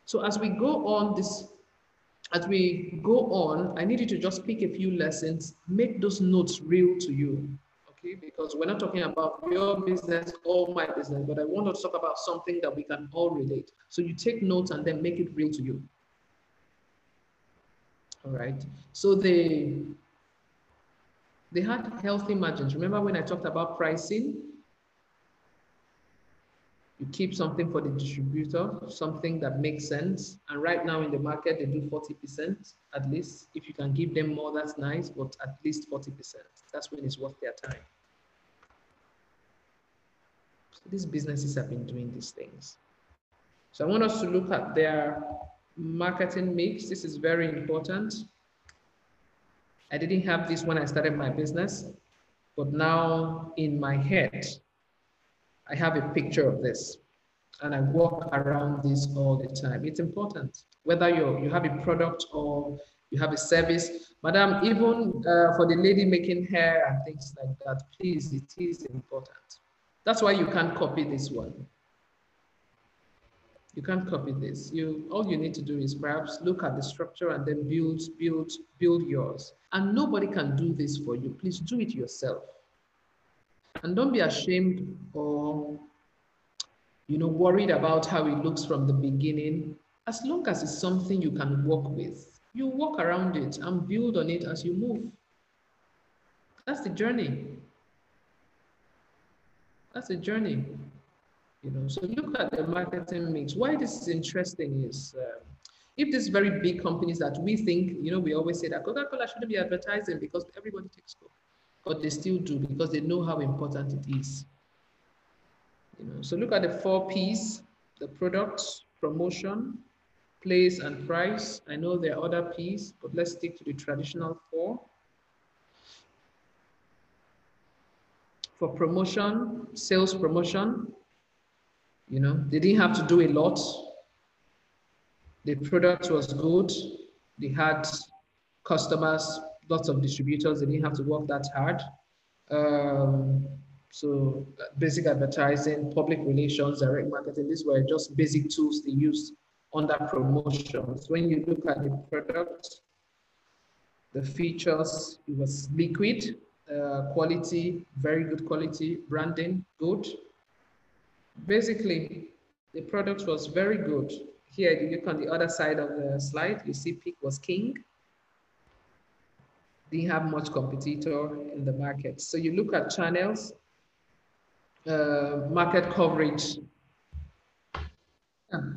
So as we go on this, as we go on, I need you to just pick a few lessons, make those notes real to you okay? Because we're not talking about your business or my business, but I want to talk about something that we can all relate. So you take notes and then make it real to you. All right. So they they had healthy margins. Remember when I talked about pricing? You keep something for the distributor, something that makes sense. And right now in the market, they do 40% at least. If you can give them more, that's nice, but at least 40%. That's when it's worth their time. So these businesses have been doing these things. So I want us to look at their marketing mix. This is very important. I didn't have this when I started my business, but now in my head, I have a picture of this and I walk around this all the time. It's important, whether you you have a product or you have a service. Madam, even uh, for the lady making hair and things like that, please, it is important. That's why you can't copy this one. You can't copy this. You all you need to do is perhaps look at the structure and then build, build, build yours. And nobody can do this for you. Please do it yourself. And don't be ashamed or you know worried about how it looks from the beginning. As long as it's something you can work with, you walk around it and build on it as you move. That's the journey. That's a journey, you know. So look at the marketing mix. Why this is interesting is uh, if these very big companies that we think, you know, we always say that Coca-Cola shouldn't be advertising because everybody takes Coke, but they still do because they know how important it is. You know, so look at the four P's: the products, promotion, place, and price. I know there are other P's, but let's stick to the traditional four. for promotion, sales promotion. You know, they didn't have to do a lot. The product was good. They had customers, lots of distributors. They didn't have to work that hard. Um, so basic advertising, public relations, direct marketing, these were just basic tools they used under promotions. When you look at the product, the features, it was liquid, uh, quality, very good quality, branding, good. Basically, the product was very good. Here, you look on the other side of the slide, you see Peak was king. Didn't have much competitor in the market. So you look at channels, uh, market coverage.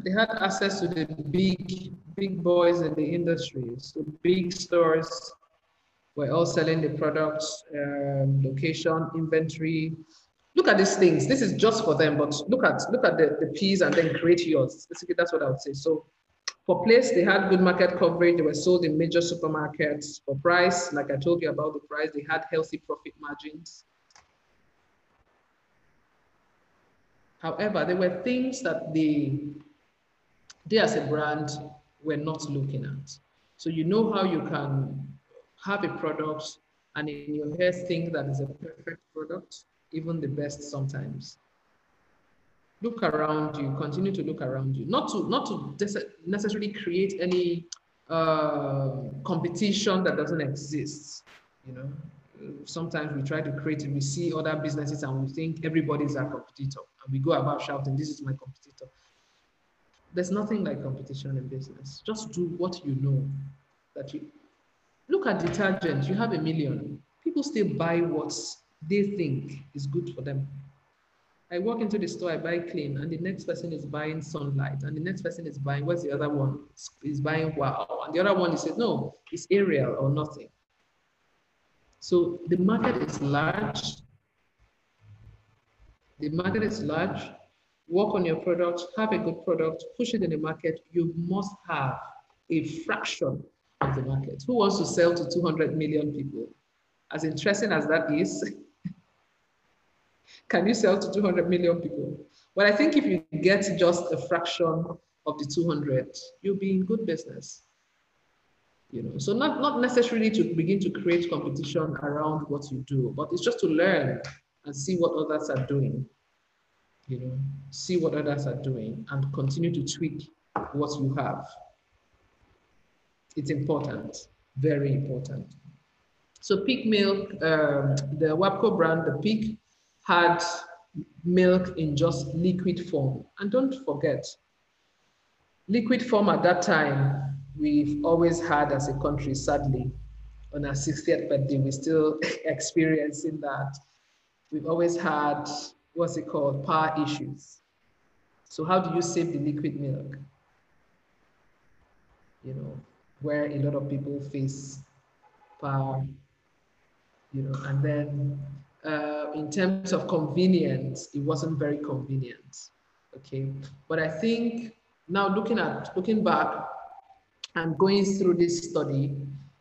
They had access to the big, big boys in the industry. So big stores were all selling the products, um, location, inventory. Look at these things. This is just for them, but look at look at the, the P's and then create yours. Basically, that's what I would say. So for place, they had good market coverage. They were sold in major supermarkets. For price, like I told you about the price, they had healthy profit margins. However, there were things that they, they as a brand were not looking at. So you know how you can have a product and in your head think that is a perfect product, even the best sometimes. Look around you, continue to look around you, not to, not to necessarily create any uh, competition that doesn't exist, you know, sometimes we try to create it. We see other businesses and we think everybody's our competitor. And we go about shouting, this is my competitor. There's nothing like competition in business. Just do what you know that you look at detergent. You have a million. People still buy what they think is good for them. I walk into the store, I buy clean, and the next person is buying sunlight, and the next person is buying, what's the other one? Is buying wow. And the other one is no, it's Ariel or nothing. So the market is large. The market is large. Work on your product, have a good product, push it in the market. You must have a fraction of the market. Who wants to sell to 200 million people? As interesting as that is, can you sell to 200 million people? Well, I think if you get just a fraction of the 200, you'll be in good business. You know so not not necessarily to begin to create competition around what you do but it's just to learn and see what others are doing you know see what others are doing and continue to tweak what you have. It's important very important. So peak milk um, the WAMCO brand the peak had milk in just liquid form and don't forget liquid form at that time we've always had as a country, sadly, on our 60th birthday, we're still experiencing that. We've always had, what's it called, power issues. So how do you save the liquid milk? You know, where a lot of people face power, you know, and then uh, in terms of convenience, it wasn't very convenient, okay? But I think now looking at, looking back, and going through this study,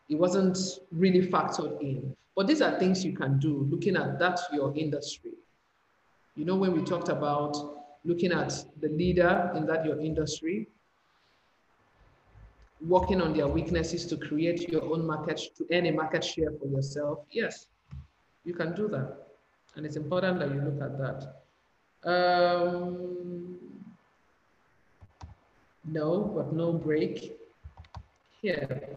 it wasn't really factored in. But these are things you can do, looking at that your industry. You know, when we talked about looking at the leader in that your industry, working on their weaknesses to create your own market, to earn a market share for yourself, yes, you can do that. And it's important that you look at that. Um, no, but no break here.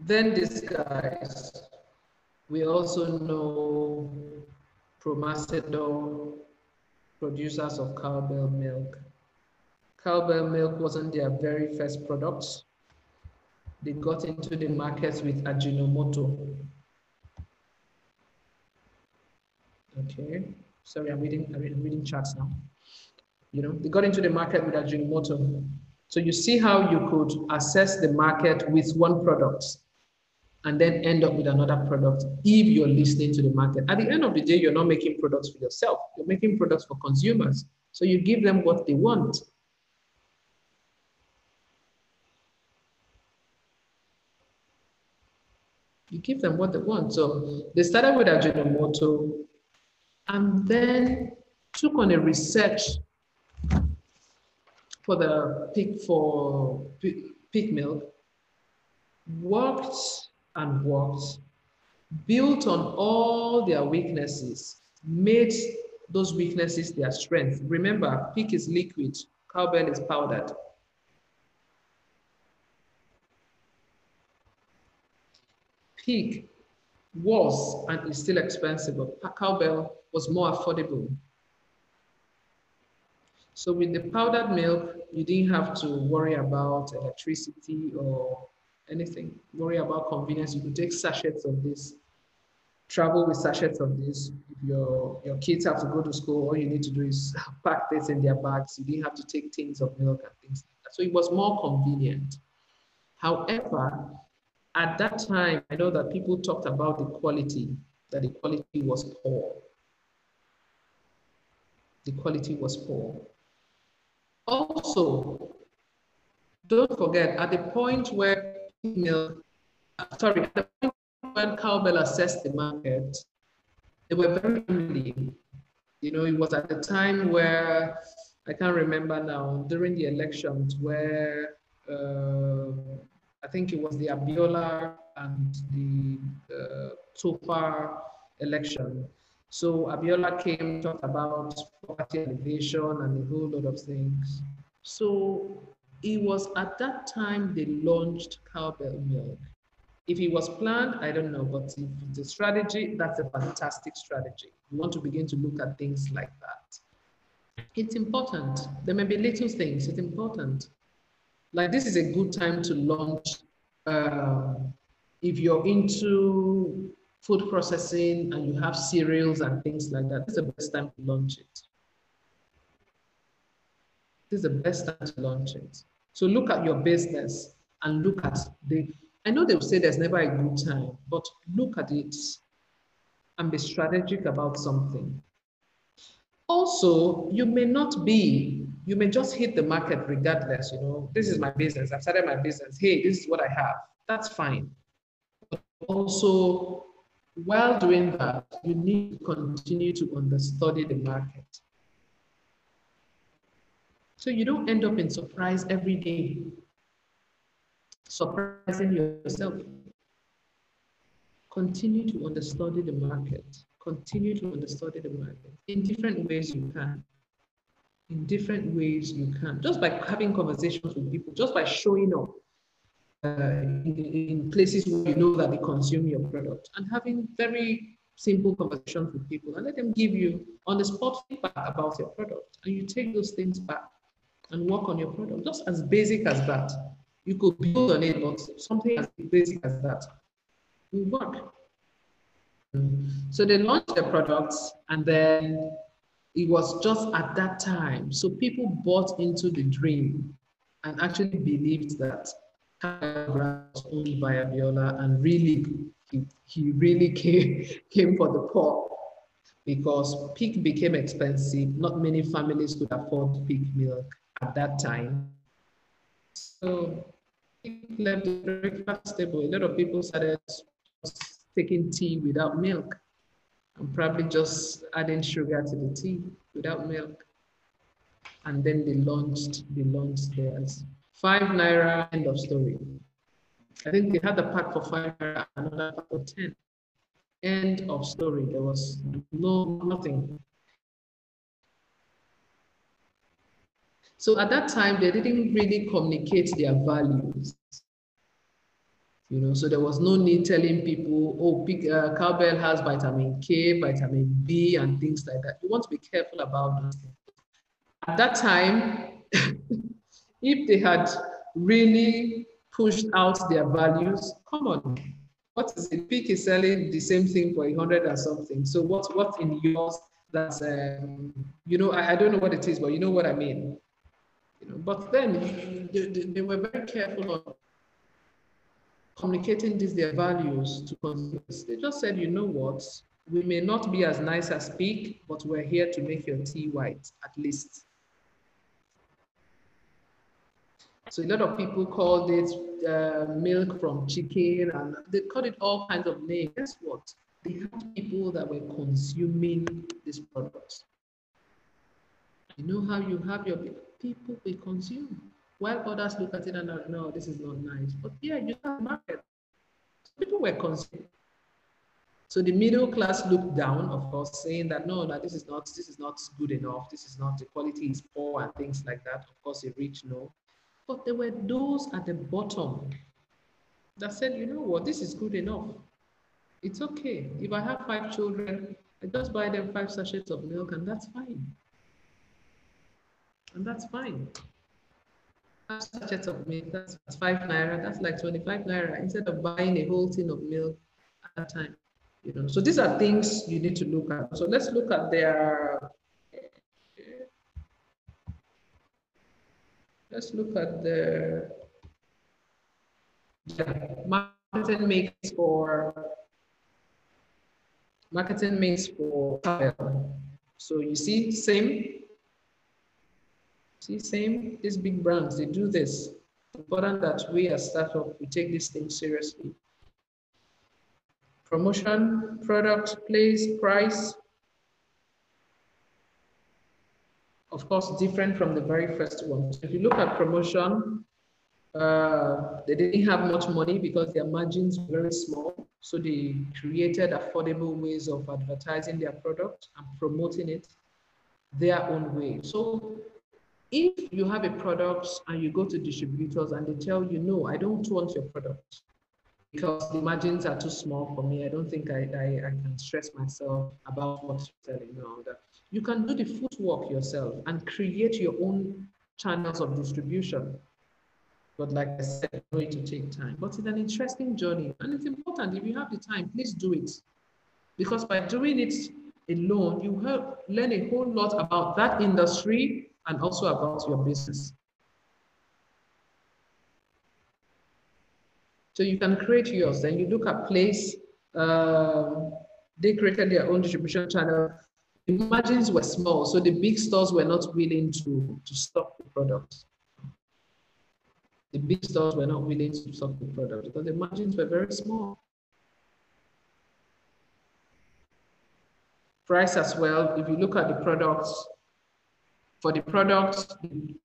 Then these guys, we also know Promasidor, producers of cowbell milk. Cowbell milk wasn't their very first product. They got into the markets with Ajinomoto. Okay, sorry, I'm reading, I'm reading charts now. You know, they got into the market with Ajinomoto. So you see how you could assess the market with one product and then end up with another product if you're listening to the market. At the end of the day, you're not making products for yourself. You're making products for consumers. So you give them what they want. You give them what they want. So they started with Ajinomoto and then took on a research for the Peak for Peak milk, worked and worked, built on all their weaknesses, made those weaknesses their strength. Remember, Peak is liquid, cowbell is powdered. Peak was and is still expensive, but cowbell was more affordable. So with the powdered milk, you didn't have to worry about electricity or anything, worry about convenience. You could take sachets of this, travel with sachets of this. If your, your kids have to go to school, all you need to do is pack this in their bags. You didn't have to take tins of milk and things like that. So it was more convenient. However, at that time, I know that people talked about the quality, that the quality was poor. The quality was poor. Also, don't forget, at the point where milk, sorry, at the point when cowbell assessed the market, they were very early. You know, it was at the time where I can't remember now during the elections where uh, I think it was the Abiola and the uh, election. So Abiola came, talked about poverty alleviation and a whole lot of things. So it was at that time they launched cowbell milk. If it was planned, I don't know, but if the strategy, that's a fantastic strategy. You want to begin to look at things like that. It's important. There may be little things, it's important. Like this is a good time to launch uh, if you're into food processing and you have cereals and things like that, this is the best time to launch it. This is the best time to launch it. So look at your business and look at the, I know they'll say there's never a good time, but look at it and be strategic about something. Also, you may not be, you may just hit the market regardless, you know, this is my business, I've started my business, hey, this is what I have, that's fine. But also, while doing that, you need to continue to understudy the market. So you don't end up in surprise every day, surprising yourself. Continue to understudy the market. Continue to understudy the market in different ways you can. In different ways you can. Just by having conversations with people, just by showing up uh, in, in places where you know that they consume your product and having very simple conversations with people and let them give you on the spot feedback about your product. And you take those things back and work on your product, just as basic as that. You could build on it, but something as basic as that will work. So they launched the products and then it was just at that time. So people bought into the dream and actually believed that was owned by Abiola and really he, he really came, came for the poor because Peak became expensive. Not many families could afford Peak milk at that time. So left the breakfast table. A lot of people started taking tea without milk and probably just adding sugar to the tea without milk. And then they launched, they launched theirs. Five naira, end of story. I think they had a pack for five naira, another pack for 10. End of story. There was no, nothing. So at that time, they didn't really communicate their values. You know, so there was no need telling people, oh, Peak, uh, cowbell has vitamin K, vitamin B, and things like that. You want to be careful about those things. At that time, if they had really pushed out their values, come on, what is it? Peak is selling the same thing for a hundred or something. So what, what in yours that's, um, you know, I, I don't know what it is, but you know what I mean. You know, but then they, they were very careful of communicating these their values to consumers. They just said, you know what, we may not be as nice as Peak, but we're here to make your tea white at least. So a lot of people called it uh, milk from chicken and they called it all kinds of names. Guess what? They had people that were consuming these products. You know how you have your people will consume, while others look at it and are, no, this is not nice. But yeah, you have market. People were concerned. So the middle class looked down, of course, saying that no, no, this is not, this is not good enough. This is not the quality is poor and things like that. Of course, the rich know. But there were those at the bottom that said, you know what, this is good enough. It's okay. If I have five children, I just buy them five sachets of milk and that's fine. And that's fine. Five sachets of milk, that's five naira, that's like 25 naira instead of buying a whole tin of milk at a time. You know, so these are things you need to look at. So let's look at their let's look at the marketing mix for marketing mix for So you see, same, see, same, these big brands, they do this. Important that we as startup, we take this thing seriously promotion, product, place, price. Of course, different from the very first one. So if you look at promotion, uh, they didn't have much money because their margins were very small. So they created affordable ways of advertising their product and promoting it their own way. So if you have a product and you go to distributors and they tell you, no, I don't want your product, because the margins are too small for me. I don't think I, I, I can stress myself about what you're selling and that. You can do the footwork yourself and create your own channels of distribution. But like I said, going to take time. But it's an interesting journey. And it's important. If you have the time, please do it. Because by doing it alone, you help learn a whole lot about that industry and also about your business. So you can create yours. Then you look at place. Um, they created their own distribution channel. The margins were small, so the big stores were not willing to, to stock the product. The big stores were not willing to stock the product because the margins were very small. Price as well, if you look at the products, for the product,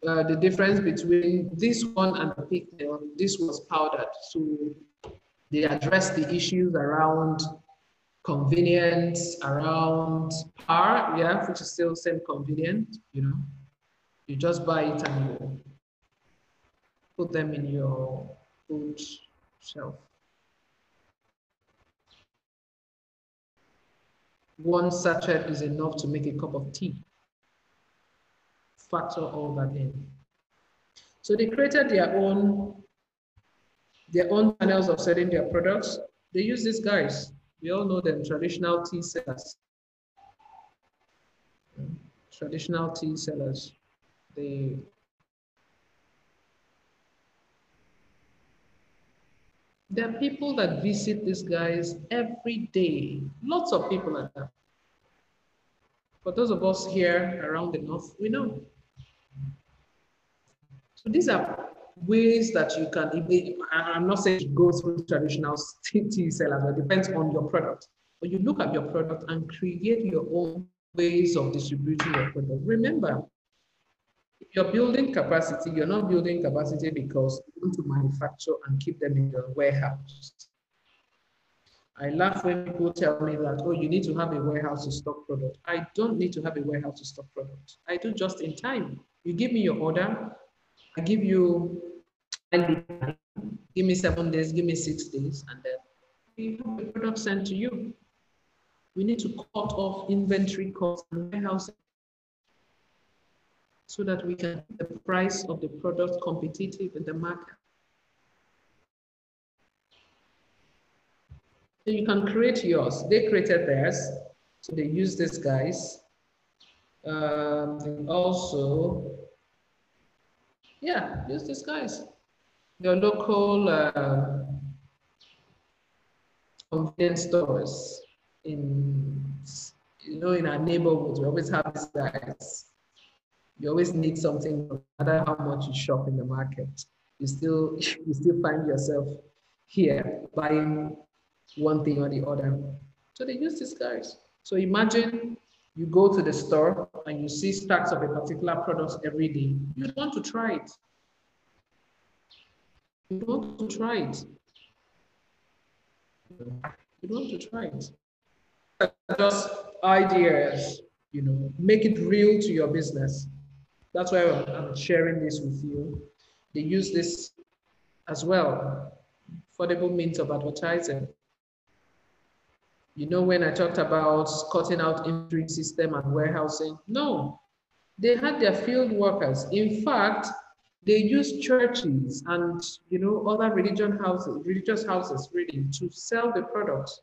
uh, the difference between this one and the pigtail, this was powdered. So they addressed the issues around convenience, around power, yeah, which is still same convenient, you know. You just buy it and you put them in your food shelf. One sachet is enough to make a cup of tea factor all that in. So they created their own their own channels of selling their products. They use these guys. We all know them, traditional tea sellers. Traditional tea sellers. They There are people that visit these guys every day. Lots of people are. For those of us here around the north, we know so these are ways that you can, I'm not saying go through traditional tea sellers, it depends on your product. But you look at your product and create your own ways of distributing your product. Remember, if you're building capacity, you're not building capacity because you want to manufacture and keep them in your warehouse. I laugh when people tell me that, oh, you need to have a warehouse to stock product. I don't need to have a warehouse to stock product. I do just in time. You give me your order, I give you, give me seven days, give me six days, and then we have the product sent to you. We need to cut off inventory costs and warehousing so that we can the price of the product competitive in the market. So you can create yours. They created theirs, so they use these guys. Um, also yeah, use these guys. Your local uh, convenience stores in, you know, in our neighborhoods, we always have these guys. You always need something, no matter how much you shop in the market. You still you still find yourself here buying one thing or the other. So they use these guys. So imagine you go to the store and you see stacks of a particular product every day. You want to try it. You want to try it. You want to try it. Just ideas, you know, make it real to your business. That's why I'm sharing this with you. They use this as well, affordable means of advertising. You know, when I talked about cutting out inventory system and warehousing, no, they had their field workers. In fact, they used churches and you know other religion houses, religious houses really to sell the products.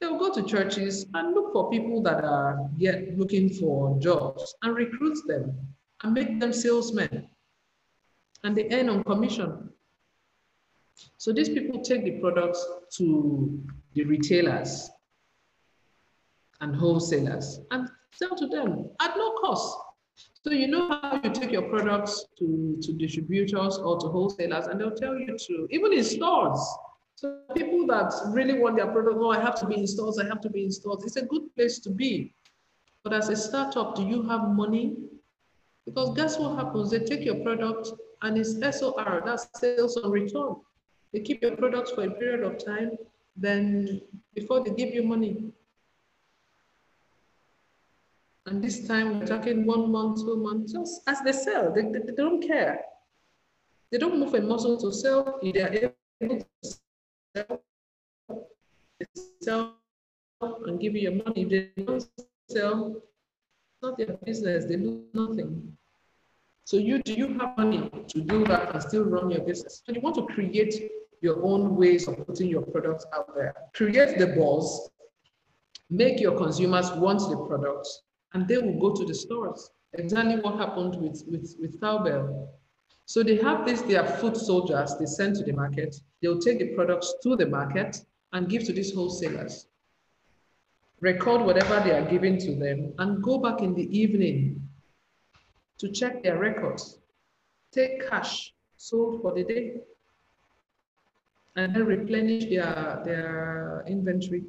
They'll go to churches and look for people that are yet looking for jobs and recruit them and make them salesmen. And they earn on commission. So these people take the products to the retailers and wholesalers and sell to them at no cost. So you know how you take your products to, to distributors or to wholesalers and they'll tell you to, even in stores. So people that really want their product, oh, I have to be in stores, I have to be in stores. It's a good place to be. But as a startup, do you have money? Because guess what happens? They take your product and it's SOR, that's sales on return. They keep your products for a period of time, then before they give you money. And this time we're talking one month, two months, just as they sell, they, they, they don't care. They don't move a muscle to sell. If they're able to sell, they sell and give you your money. If they don't sell, it's not their business. They lose nothing. So you do you have money to do that and still run your business? So you want to create your own ways of putting your products out there. Create the buzz, make your consumers want the products, and they will go to the stores. Exactly what happened with, with, with Cowbell. So they have this, their foot soldiers they send to the market. They'll take the products to the market and give to these wholesalers. Record whatever they are giving to them and go back in the evening to check their records. Take cash sold for the day and then replenish their, their inventory.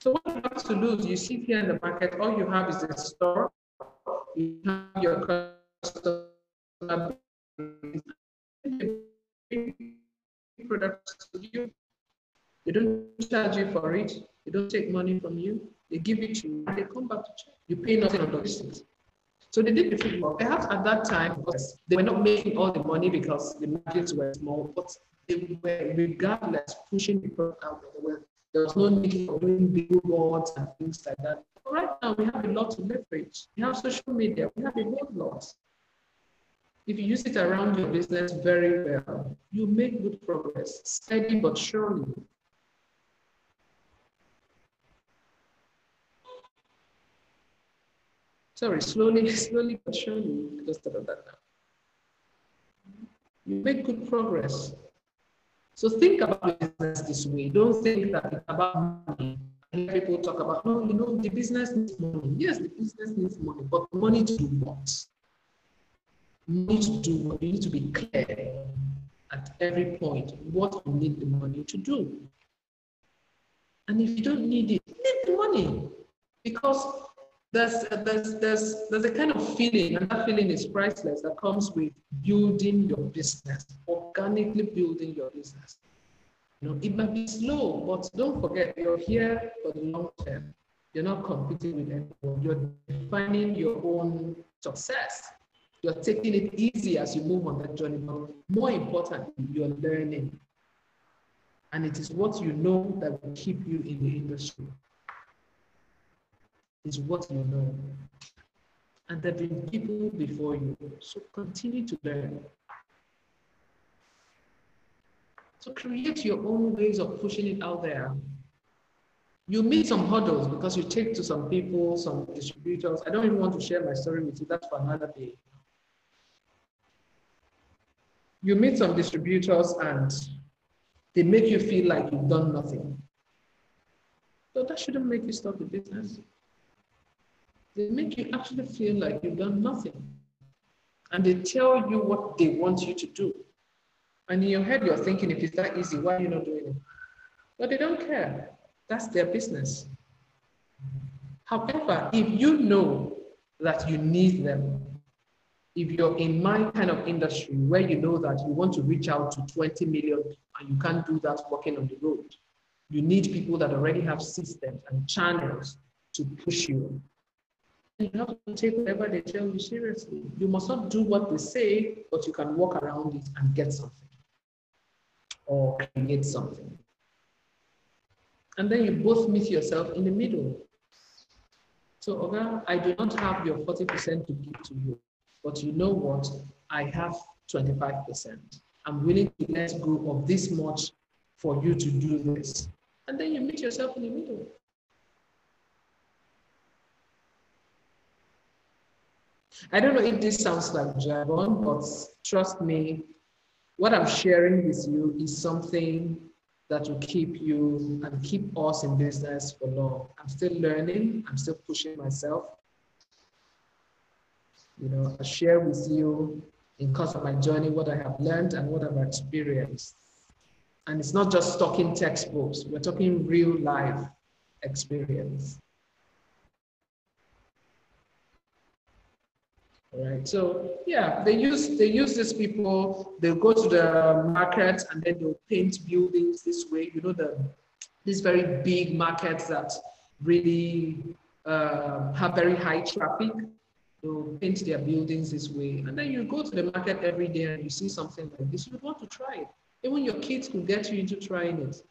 So what you have to lose, you sit here in the market, all you have is a store, you have your customer products to you. They don't charge you for it. They don't take money from you. They give it to you they come back to check. You pay nothing on those things. So they did the football. Perhaps at that time, they were not making all the money because the margins were small, but they were regardless pushing the product out of the world. There was no need for doing billboards and things like that. But right now, we have a lot to leverage. We have social media. We have a whole lot. If you use it around your business very well, you make good progress, steady but surely. Sorry, slowly, slowly but surely, just of that now. You make good progress. So think about business this way. Don't think that it's about money. People talk about, no, you know, the business needs money. Yes, the business needs money, but money to do what? Money to do what? You need to be clear at every point what you need the money to do. And if you don't need it, leave the money. Because there's, there's, there's, there's a kind of feeling, and that feeling is priceless, that comes with building your business, organically building your business. You know, it might be slow, but don't forget, you're here for the long term. You're not competing with anyone. You're defining your own success. You're taking it easy as you move on that journey. But more importantly, you're learning. And it is what you know that will keep you in the industry is what you know. And there have been people before you. So continue to learn. So create your own ways of pushing it out there. You meet some hurdles because you take to some people, some distributors. I don't even want to share my story with you. That's for another day. You meet some distributors and they make you feel like you've done nothing. So that shouldn't make you stop the business. They make you actually feel like you've done nothing. And they tell you what they want you to do. And in your head, you're thinking, if it's that easy, why are you not doing it? But they don't care. That's their business. However, if you know that you need them, if you're in my kind of industry where you know that you want to reach out to 20 million and you can't do that working on the road, you need people that already have systems and channels to push you. You have to take whatever they tell you seriously. You must not do what they say, but you can walk around it and get something or create something. And then you both meet yourself in the middle. So, Oga, I do not have your 40% to give to you, but you know what? I have 25%. I'm willing to let go of this much for you to do this. And then you meet yourself in the middle. I don't know if this sounds like jargon, but trust me, what I'm sharing with you is something that will keep you and keep us in business for long. I'm still learning, I'm still pushing myself. You know, I share with you in course of my journey what I have learned and what I've experienced. And it's not just talking textbooks, we're talking real life experience. Right. So yeah, they use they use these people. They'll go to the market and then they'll paint buildings this way. You know the these very big markets that really uh, have very high traffic. They'll paint their buildings this way, and then you go to the market every day and you see something like this. You want to try it. Even your kids could get you into trying it.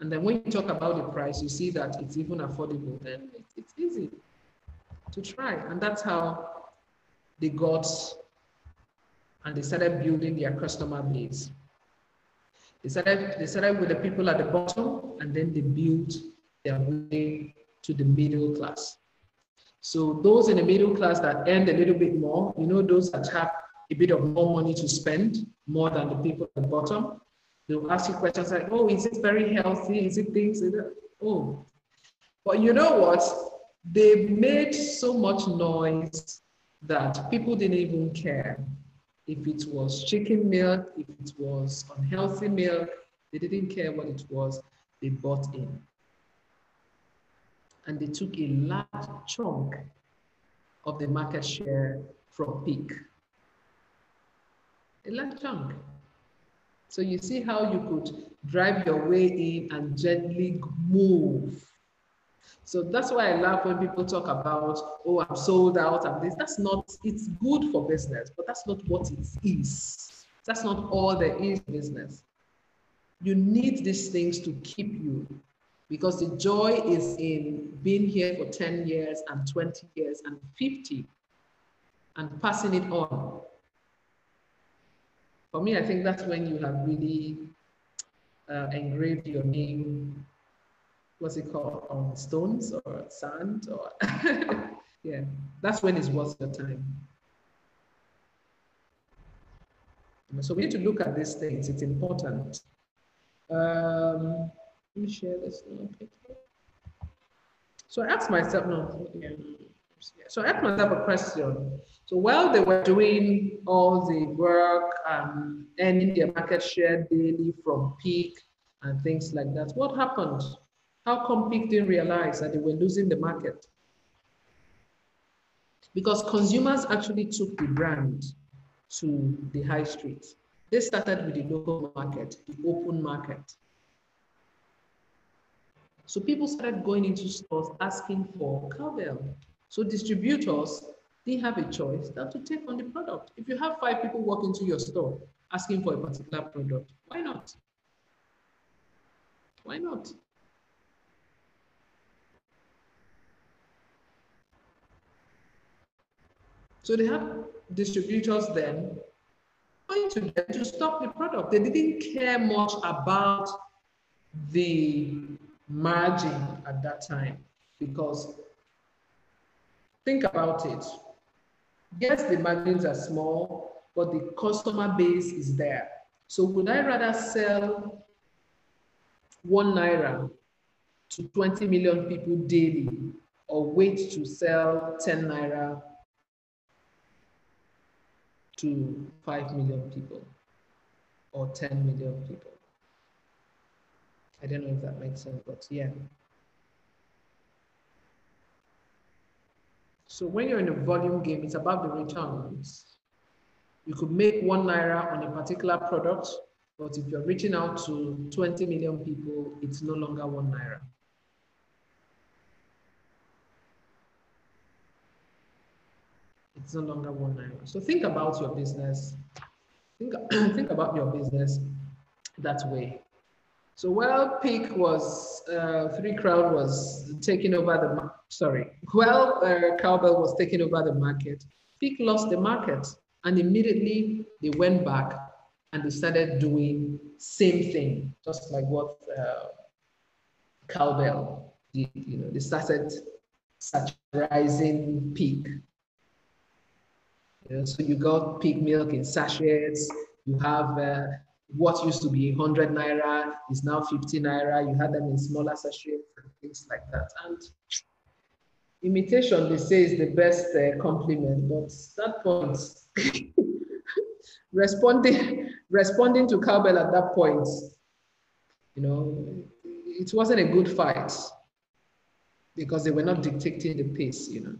And then when you talk about the price, you see that it's even affordable. Then it's easy to try, and that's how they got and they started building their customer base. They started, they started with the people at the bottom and then they built their way to the middle class. So those in the middle class that earned a little bit more, you know, those that have a bit of more money to spend more than the people at the bottom, they'll ask you questions like, oh, is it very healthy? Is it things? Is it? Oh, but you know what? They made so much noise that people didn't even care if it was chicken milk, if it was unhealthy milk, they didn't care what it was, they bought in. And they took a large chunk of the market share from peak. A large chunk. So you see how you could drive your way in and gently move so that's why I love when people talk about, oh, I'm sold out and this. That's not, it's good for business, but that's not what it is. That's not all there is business. You need these things to keep you because the joy is in being here for 10 years and 20 years and 50 and passing it on. For me, I think that's when you have really uh, engraved your name what's it called, on stones or sand or, yeah, that's when it's worth your time. So we need to look at these things, it's important. Um, let me share this little picture. So I asked myself, no, yeah. So I asked myself a question. So while they were doing all the work and earning their market share daily from peak and things like that, what happened? How come Peak didn't realize that they were losing the market? Because consumers actually took the brand to the high street. They started with the local market, the open market. So people started going into stores asking for cowbell. So distributors didn't have a choice than to take on the product. If you have five people walk into your store asking for a particular product, why not? Why not? So they have distributors then going to them to stop the product. They didn't care much about the margin at that time because think about it. Yes, the margins are small, but the customer base is there. So would I rather sell one naira to 20 million people daily or wait to sell 10 naira to 5 million people or 10 million people. I don't know if that makes sense, but yeah. So when you're in a volume game, it's about the returns. You could make one naira on a particular product, but if you're reaching out to 20 million people, it's no longer one naira. It's no longer one naira. So think about your business. Think, think about your business that way. So while Peak was, uh, Three Crown was taking over the, sorry, while uh, Cowbell was taking over the market, Peak lost the market and immediately they went back and they started doing same thing, just like what uh, Cowbell did, you know, they started sachetizing Peak. You know, so you got Peak milk in sachets, you have uh, what used to be 100 naira is now 50 naira. You had them in smaller sachets and things like that. And imitation, they say, is the best uh, compliment. But that point, responding, responding to cowbell at that point, you know, it wasn't a good fight because they were not dictating the pace, you know.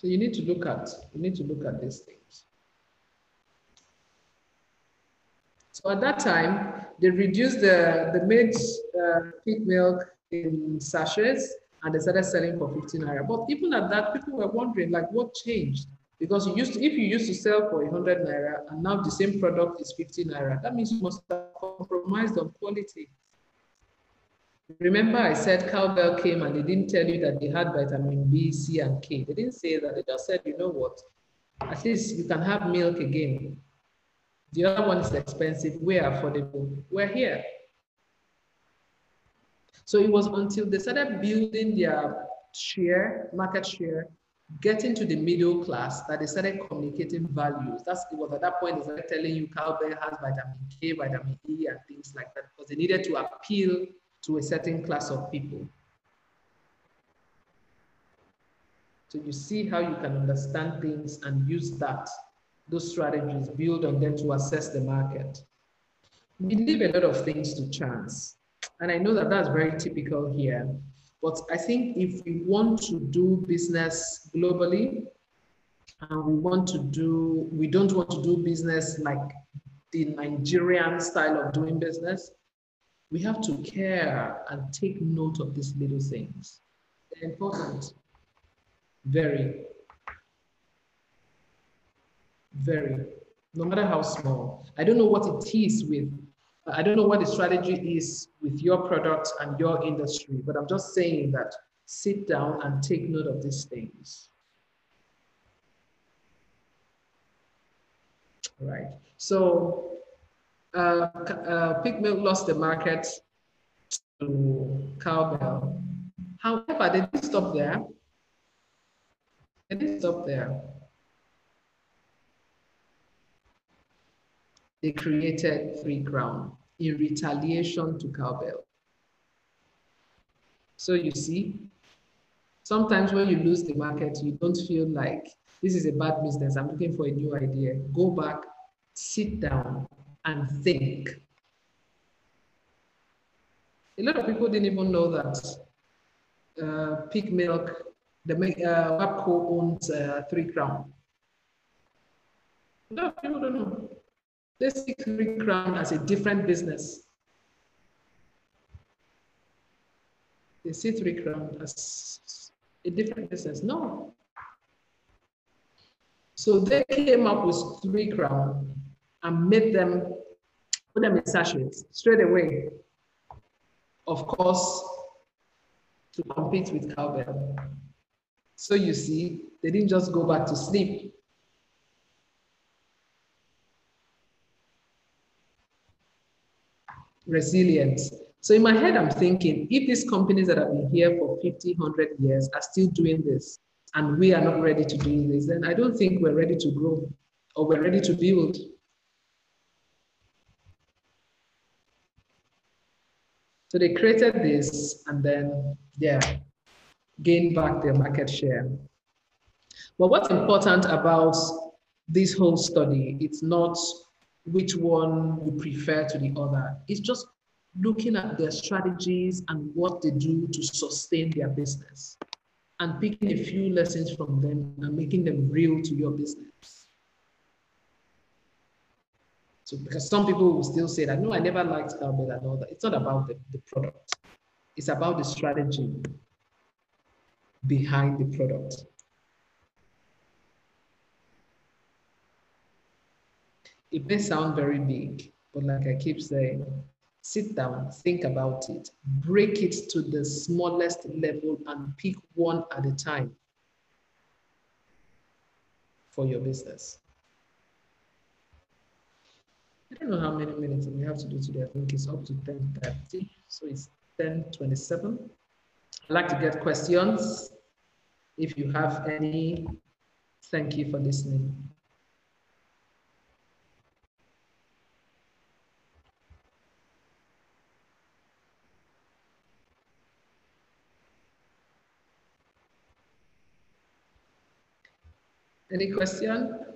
So you need to look at, you need to look at these things. So at that time, they reduced the, the made uh, milk in sachets and they started selling for 15 naira. But even at that, people were wondering like what changed? Because you used to, if you used to sell for 100 naira and now the same product is 15 naira, that means you must have compromised on quality. Remember I said cowbell came and they didn't tell you that they had vitamin B, C, and K. They didn't say that. They just said, you know what? At least you can have milk again. The other one is expensive. We're affordable. We're here. So it was until they started building their share, market share, getting to the middle class that they started communicating values. That's it was at that point they started telling you cowbell has vitamin K, vitamin E, and things like that because they needed to appeal to a certain class of people. So you see how you can understand things and use that, those strategies, build on them to assess the market. We leave a lot of things to chance. And I know that that's very typical here. But I think if we want to do business globally, and we want to do, we don't want to do business like the Nigerian style of doing business, we have to care and take note of these little things. They're important. Very. Very. No matter how small. I don't know what it is with, I don't know what the strategy is with your product and your industry, but I'm just saying that sit down and take note of these things. All right. So uh, uh, Peak milk lost the market to cowbell. However, they didn't stop there. They didn't stop there. They created Three Crown in retaliation to cowbell. So you see, sometimes when you lose the market, you don't feel like this is a bad business. I'm looking for a new idea. Go back, sit down, and think. A lot of people didn't even know that uh, Peak milk, the uh, WAMCO owns uh, Three Crown. A lot of people don't know. They see Three Crown as a different business. They see Three Crown as a different business. No. So they came up with Three Crown and made them, put them in sachets straight away. Of course, to compete with cowbell. So you see, they didn't just go back to sleep. Resilience. So in my head, I'm thinking, if these companies that have been here for 50, 100 years are still doing this, and we are not ready to do this, then I don't think we're ready to grow or we're ready to build. So they created this and then, yeah, gained back their market share. But what's important about this whole study, it's not which one you prefer to the other. It's just looking at their strategies and what they do to sustain their business and picking a few lessons from them and making them real to your business. Because some people will still say that, no, I never liked cowbell and all that. It's not about the, the product. It's about the strategy behind the product. It may sound very big, but like I keep saying, sit down, think about it, break it to the smallest level and pick one at a time for your business. I don't know how many minutes we have to do today. I think it's up to 10.30, so it's 10.27. I'd like to get questions. If you have any, thank you for listening. Any question?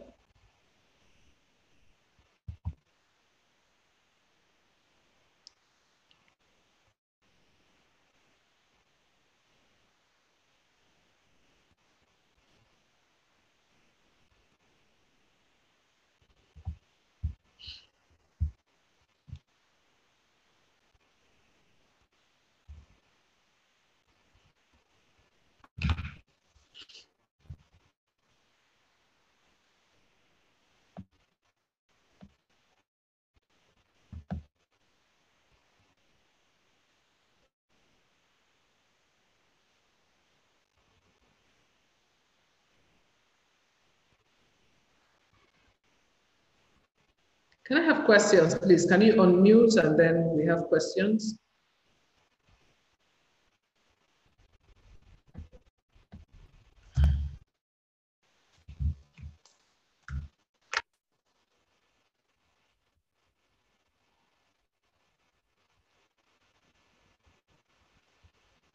Can I have questions, please? Can you unmute and then we have questions?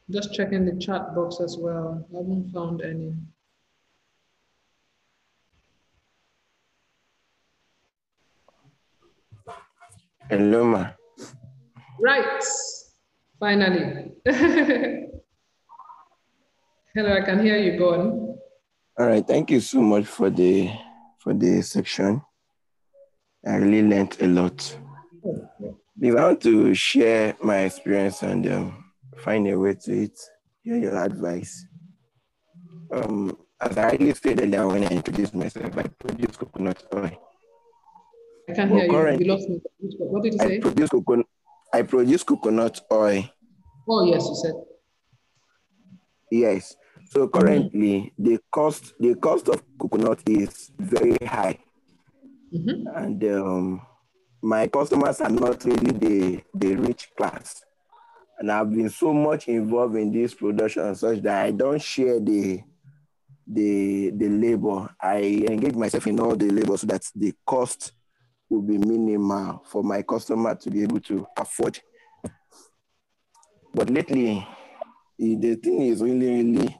Just checking the chat box as well. I haven't found any.
Hello, ma.
Right, finally. Hello, I can hear you. Go on.
All right, thank you so much for the for the section. I really learned a lot. If I want to share my experience and um, find a way to it, hear your advice. Um, as I already said earlier when I introduced myself, I produce coconut oil.
I can't hear you. You lost me. What did you say?
I produce coconut. I produce coconut oil.
Oh yes, you said.
Yes. So currently, mm-hmm. the cost the cost of coconut is very high, mm-hmm. and um, my customers are not really the the rich class, and I've been so much involved in this production such that I don't share the the the labor. I engage myself in all the labor so that the cost will be minimal for my customer to be able to afford. But lately, the thing is really, really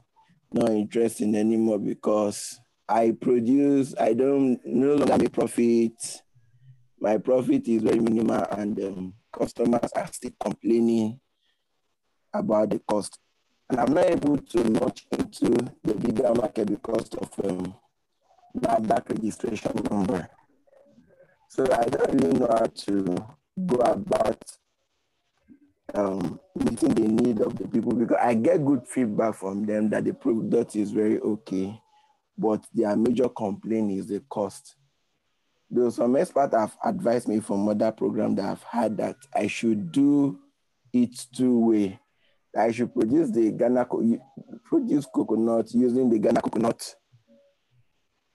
not interesting anymore because I produce, I don't no longer make profit. My profit is very minimal and um, customers are still complaining about the cost. And I'm not able to launch into the bigger market because of um, that registration number. So I don't really know how to go about um, meeting the need of the people because I get good feedback from them that the product is very okay, but their major complaint is the cost. Though some experts have advised me from other programs that I've had that I should do it two way. I should produce the Ghana produce coconut using the Ghana coconut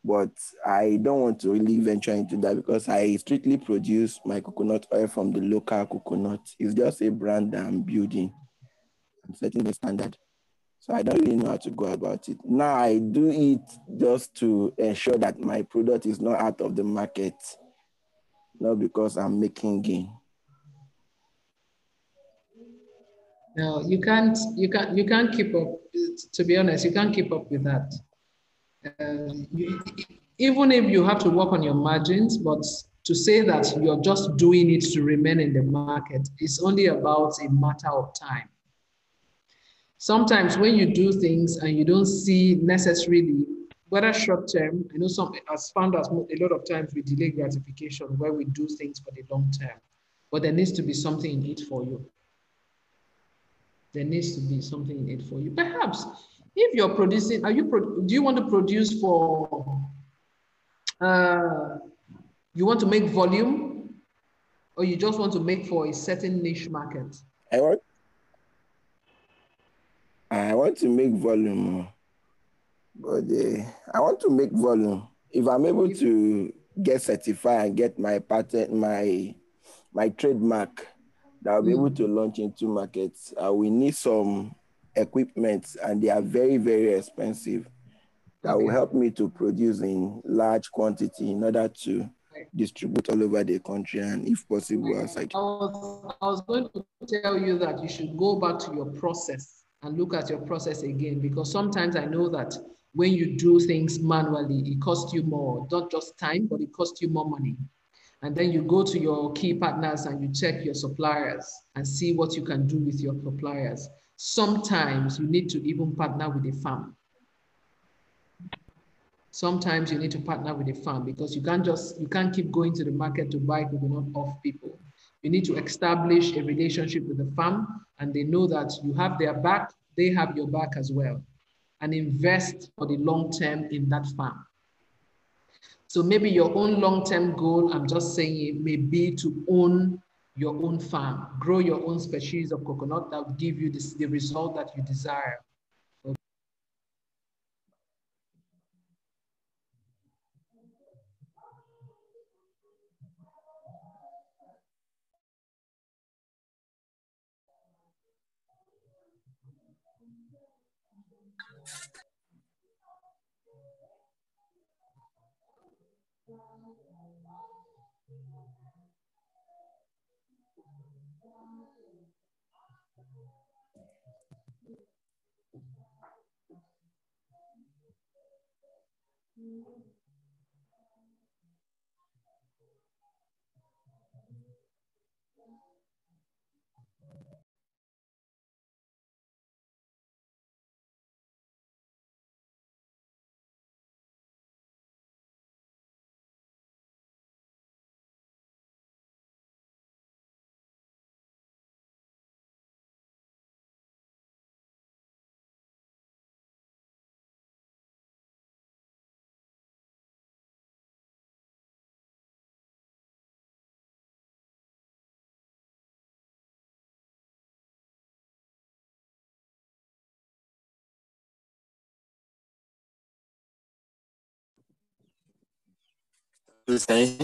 but I don't want to really venture into that because I strictly produce my coconut oil from the local coconut. It's just a brand that I'm building. I'm setting the standard. So I don't really know how to go about it. Now I do it just to ensure that my product is not out of the market, not because I'm making gain.
No, you can't. You can't. You can't keep up. To be honest, you can't keep up with that. Um, even if you have to work on your margins, but to say that you're just doing it to remain in the market is only about a matter of time. Sometimes when you do things and you don't see necessarily whether short term, I know some as founders, a lot of times we delay gratification where we do things for the long term, but there needs to be something in it for you. There needs to be something in it for you. Perhaps if you're producing, are you pro do you want to produce for? Uh, you want to make volume, or you just want to make for a certain niche market?
I want. I want to make volume, but uh, I want to make volume. If I'm able to get certified and get my patent, my my trademark, that I'll be mm. able to launch into markets. I will need some equipment, and they are very very expensive. That will help me to produce in large quantity in order to distribute all over the country and if possible outside.
I was, I was going to tell you that you should go back to your process and look at your process again because sometimes I know that when you do things manually, it costs you more, not just time, but it costs you more money. And then you go to your key partners and you check your suppliers and see what you can do with your suppliers. Sometimes you need to even partner with a farm. Sometimes you need to partner with a farm because you can't just, you can't keep going to the market to buy coconut off people. You need to establish a relationship with the farm and they know that you have their back, they have your back as well, and invest for the long term in that farm. So maybe your own long-term goal, I'm just saying it may be to own your own farm, grow your own species of coconut that will give you this, the result that you desire.
Mm-hmm. Tudo bem?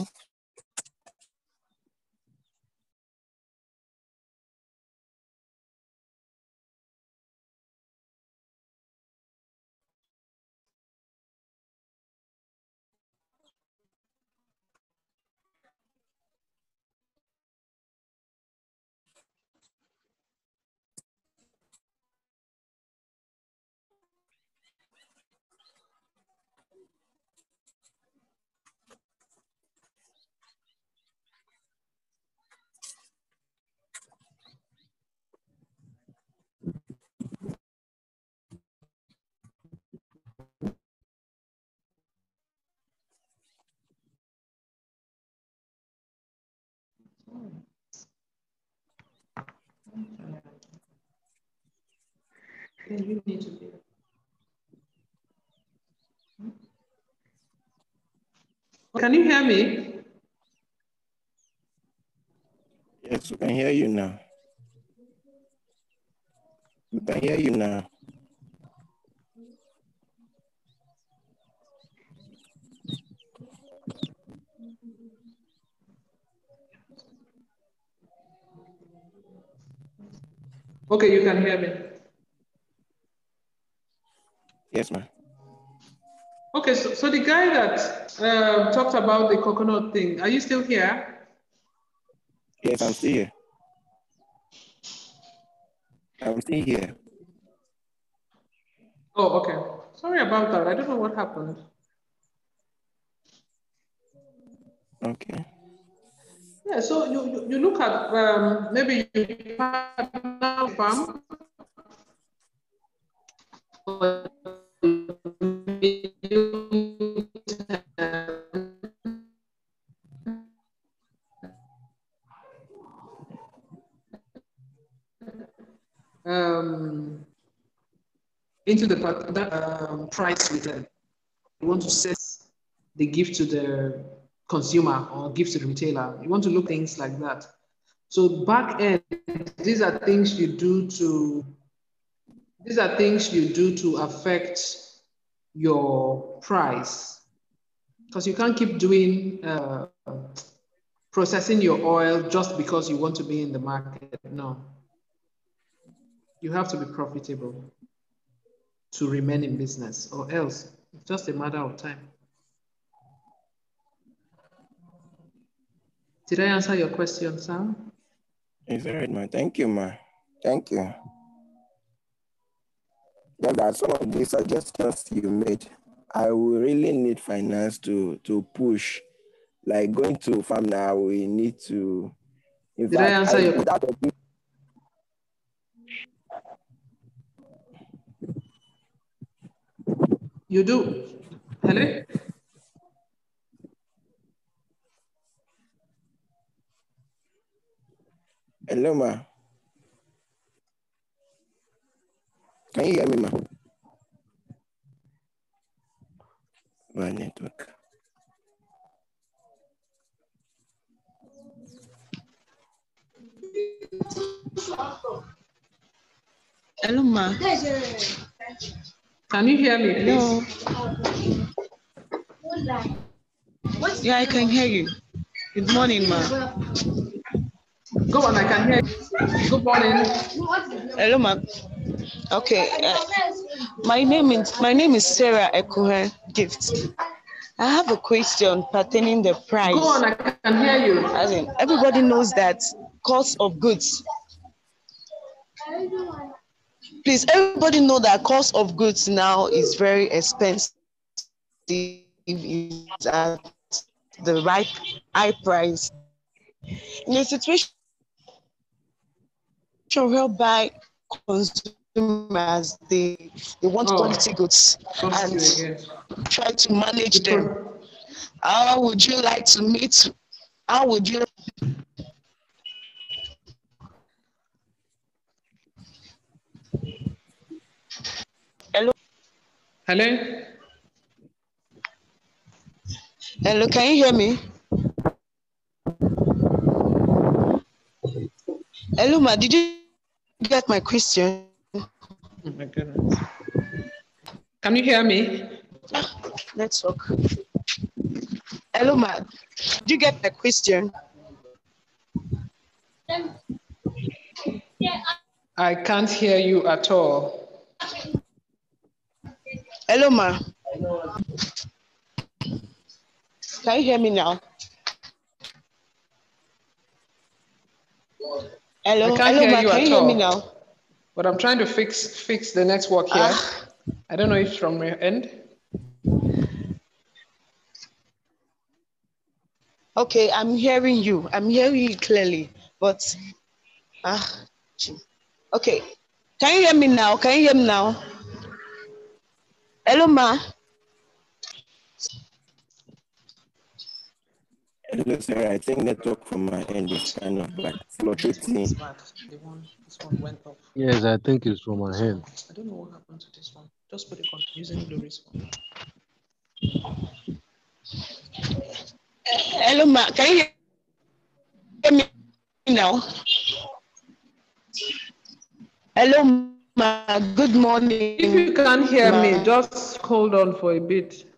Can you hear me?
Yes, we can hear you now. We can hear you now.
Okay, you can hear me.
Yes, ma'am.
Okay, so, so the guy that uh, talked about the coconut thing, are you still here?
Yes, I'm still here. I'm still here.
Oh, okay. Sorry about that. I don't know what happened.
Okay.
Yeah, so you, you, you look at um, maybe you partner farm. Um, into the um, price with them. You want to set the gift to the consumer or gift to the retailer. You want to look things like that. So back end, these are things you do to these are things you do to affect your price because you can't keep doing uh, processing your oil just because you want to be in the market. No, you have to be profitable to remain in business, or else it's just a matter of time. Did I answer your question, Sam?
It's all right, ma. Thank you, ma. Thank you. Yeah, that some of the suggestions you made, I will really need finance to to push. Like going to farm now, we need to.
Did I answer your-
without a big-
You do. Hello?
Hello, ma. Can you hear me, ma? My network.
Hello, ma.
Can you hear me,
Hello.
please?
Yeah, I can hear you. Good morning, ma.
Go on, I can hear you. Good morning.
Hello, ma. Okay. uh, my name is my name is Sarah Ekohe Gift. I have a question pertaining the price.
Go on, I can hear you.
As in, everybody knows that cost of goods. Please, everybody know that cost of goods now is very expensive. It's at the right high price. In a situation whereby consumers they they want
Oh.
quality goods and try to manage them. How would you like to meet? How would you Hello?
Hello?
Hello, can you hear me? Hello, ma, did you get my question?
Oh my goodness. Can you hear me?
Let's talk. Hello, ma. Did you get my question?
I can't hear you at all.
Hello, ma. Can you hear me now? Hello,
I can't
hello,
hear you
Can
at
you hear me now?
But I'm trying to fix fix the network here.
Ah.
I don't know if from your end.
Okay, I'm hearing you. I'm hearing you clearly, but ah, okay. Can you hear me now? Can you hear me now? Hello, ma.
Hello, sir. I think network from my end is kind of like fluctuating.
The one, this one went off.
Yes, I think it's from my hand.
I don't know what happened to this one. Just put it on using Lori's phone.
Hello, ma. Can you hear me now? Hello, ma. Good morning.
If you can't hear me, just hold on for a bit.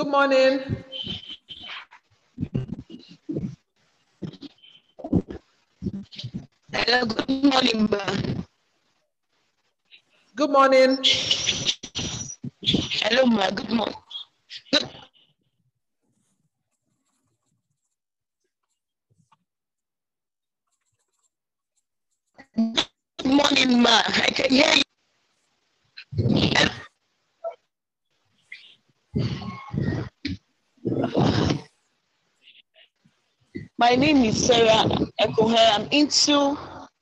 Good morning.
Hello, good morning, ma.
Good morning.
Hello, ma. Good morning. Good. morning, ma. I can hear you. My name is Sarah Ekohe. I'm into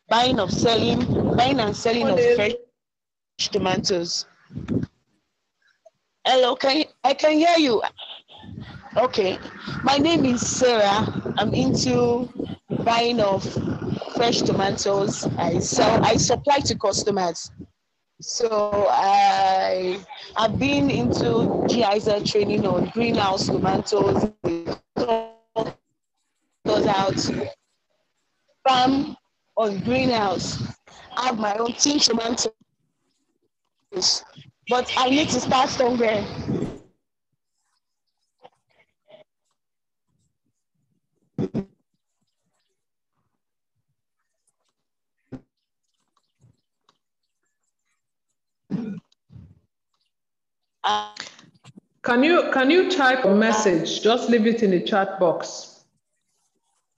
buying of selling, buying and selling of fresh tomatoes. Hello, can you, I can hear you. Okay, my name is Sarah. I'm into buying of fresh tomatoes. I sell, I supply to customers. So I have been into GIZ training on greenhouse tomatoes, out, farm on greenhouse. I have my own team tomatoes, but I need to start somewhere.
Can you can you type a message? Just leave it in the chat box.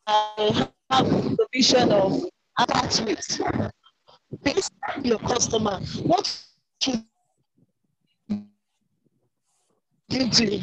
I have the vision of attachment. On your customer, what should you do?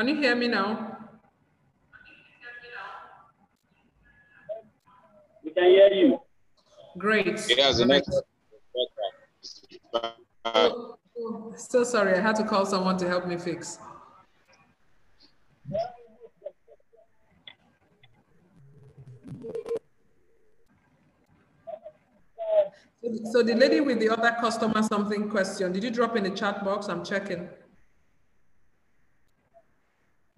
Can you hear me now?
We can hear you.
Great.
Yeah, the next.
Oh, oh, so sorry, I had to call someone to help me fix. So- So the lady with the other customer something question, did you drop in the chat box? I'm checking.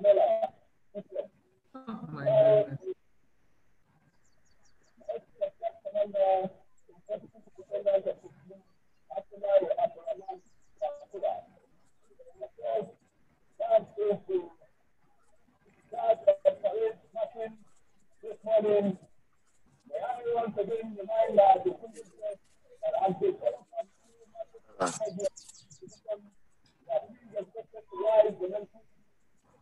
Thank my goodness.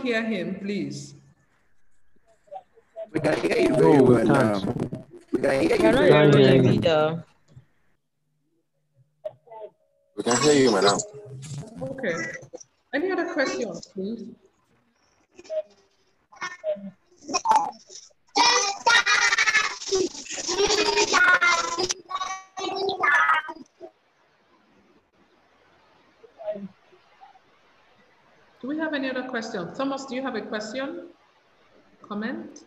Can anybody hear him, please?
We can hear you
No,
very
we
well now.
can't.
We can hear you
not
very
Can't
hearing
hear
you
him.
either.
We can hear you, madam.
Okay. Any other questions, please? Do we have any other questions? Thomas, do you have a question? Comment?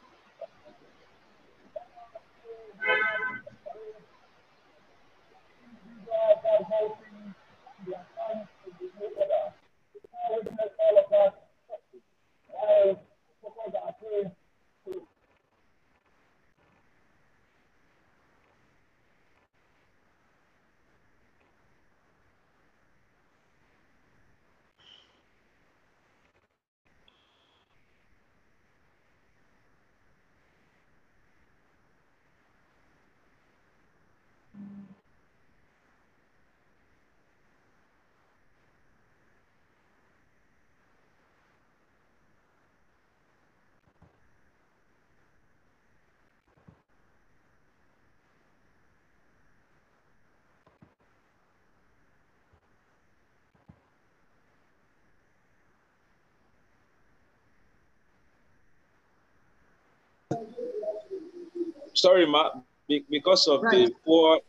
Sorry, Ma, because of the poor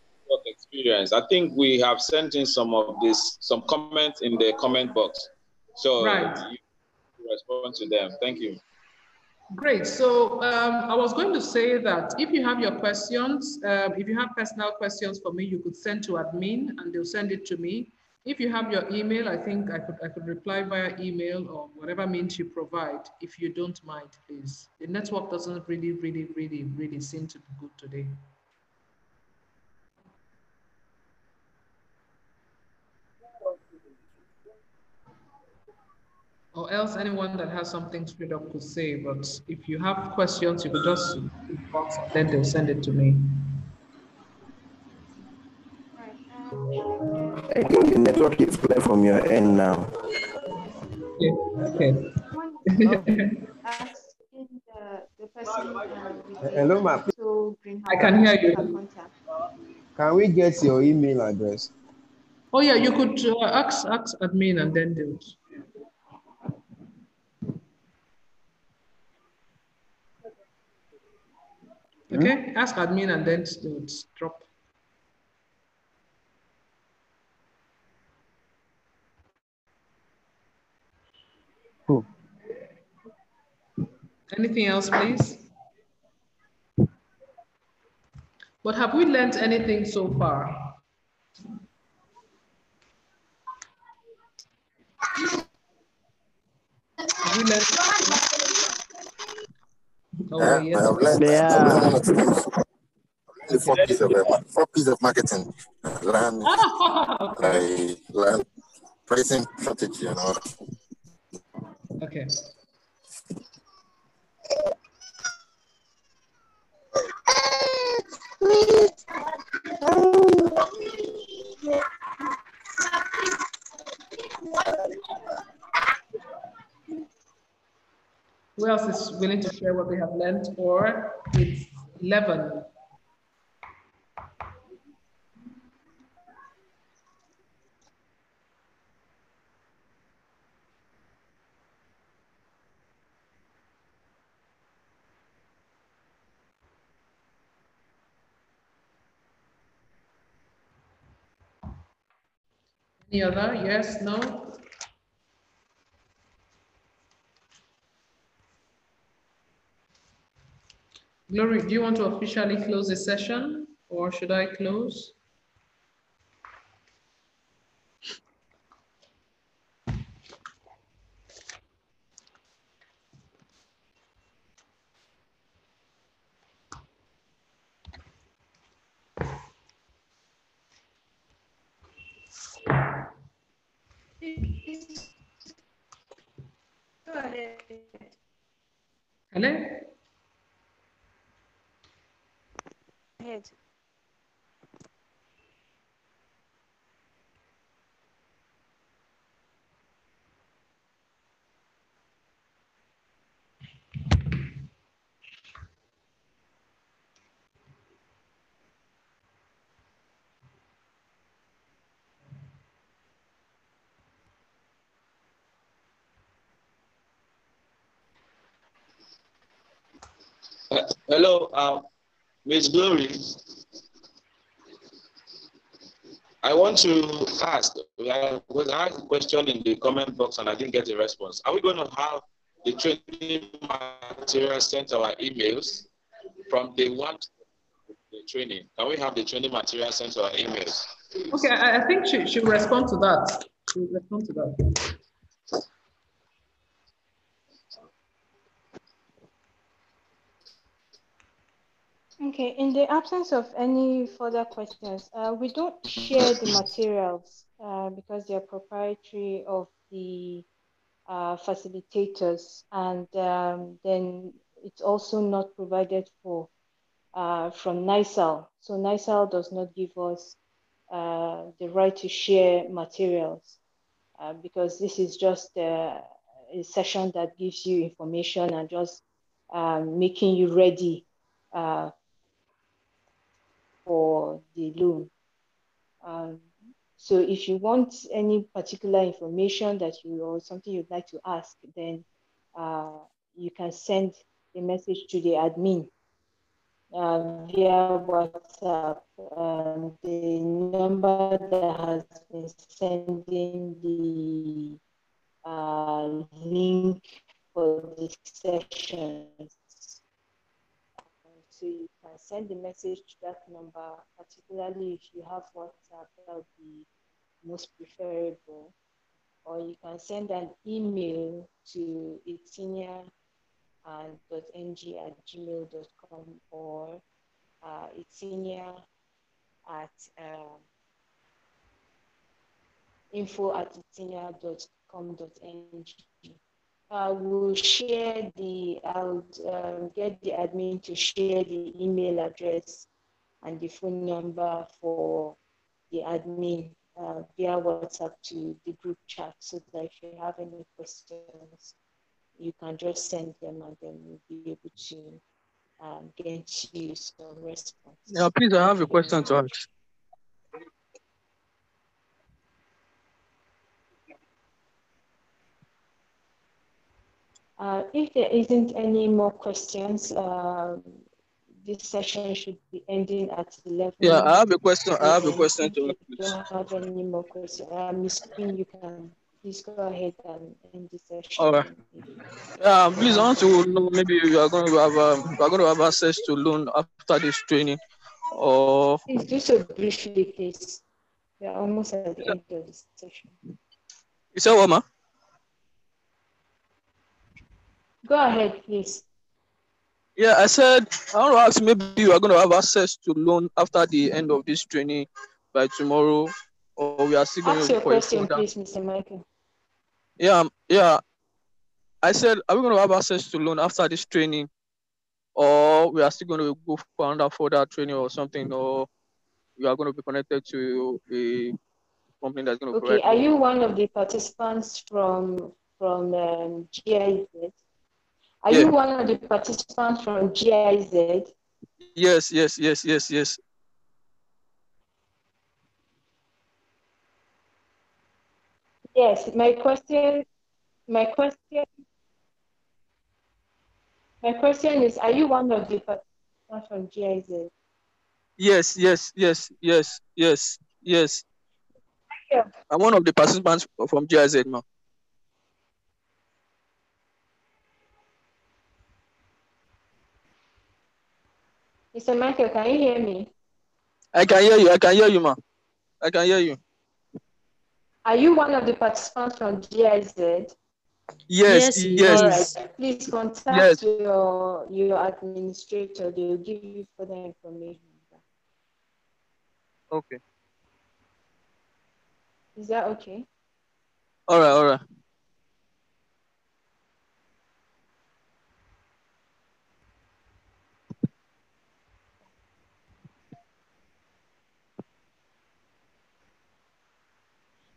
experience, I think we have sent in some of this, some comments in the comment box. So
Right.
you respond to them. Thank you.
Great. So um, I was going to say that if you have your questions, um, if you have personal questions for me, you could send to admin and they'll send it to me. If you have your email, I think I could I could reply via email or whatever means you provide. If you don't mind, please. The network doesn't really, really, really, really seem to be good today. Or else anyone that has something straight up could say, but if you have questions, you could just inbox, then they'll send it to me.
I think the network is clear from your end now.
Okay.
Hello, ma.
I can hear you.
Can we get your email address?
Oh yeah, you could uh, ask ask admin and then they'll. Okay, ask admin and then they'll drop.
Cool.
Anything else, please? But have we learned anything so far? Have we learned Oh,
Uh,
yes.
I have learned, I learned one or two things. The four pieces of uh, four pieces of marketing. Learn, I learn pricing strategy and all.
Okay. Who else is willing to share what they have learned? Or it's 11. Any other? Yes, no? Glory, do you want to officially close the session or should I close? Hello?
ahead.
Hello, uh, Miss Glory. I want to ask, I asked a question in the comment box and I didn't get a response. Are we going to have the training material sent to our emails from day one the training? Can we have the training material sent to our emails?
Okay, I, I think she should respond to that. She'll respond to that.
Okay, in the absence of any further questions, uh, we don't share the materials uh, because they are proprietary of the uh, facilitators, and um, then it's also not provided for uh, from NIRSAL. So NIRSAL does not give us uh, the right to share materials uh, because this is just a, session that gives you information and just um, making you ready for the loan. Um, so if you want any particular information that you or something you'd like to ask, then uh, you can send a message to the admin uh, via WhatsApp. Um, the number that has been sending the uh, link for the sessions so you can send a message to that number, particularly if you have WhatsApp, that would be most preferable. Or you can send an email to itzinya and .ng at gmail.com or uh, itzinya at uh, info at itzinya.com.ng uh, will share the, I'll um, get the admin to share the email address and the phone number for the admin uh, via WhatsApp to the group chat so that if you have any questions, you can just send them and then we'll be able to um, get you some response.
Yeah, please, I have a question to ask.
Uh, if there isn't any more questions, uh, this session should be ending at 11.
Yeah, I have a question. I have a question to
ask. If you don't have any more questions, uh, Ms. Queen, you can please go ahead and end the session.
All right. Yeah, please, I want to know maybe you are going to have um, are going to have access to loan after this training, or
please do so briefly, please. We are almost at the end of the session.
You said what, ma?
Go ahead, please.
Yeah, I said I want to ask maybe you are going to have access to loan after the end of this training by tomorrow, or we are still going
Ask
to
your question, please, Mr. Michael.
Yeah, um, yeah. I said, are we going to have access to loan after this training, or we are still going to go for another further training or something, or we are going to be connected to a company that's going to
Okay, are you one of the participants from from um, GIZ? Are
Yeah.
you one of the participants from GIZ?
Yes, yes, yes, yes, yes.
Yes, my question, my question, my question is, are you one of the participants from GIZ?
Yes, yes, yes, yes, yes, yes. I'm one of the participants from GIZ, ma.
Mr. Michael, can you hear me?
I can hear you. I can hear you, ma. I can hear you.
Are you one of the participants from GIZ?
Yes, yes.
All right. Please contact
Yes.
your your administrator. They will give you further information.
Okay.
Is that okay?
All right, all right.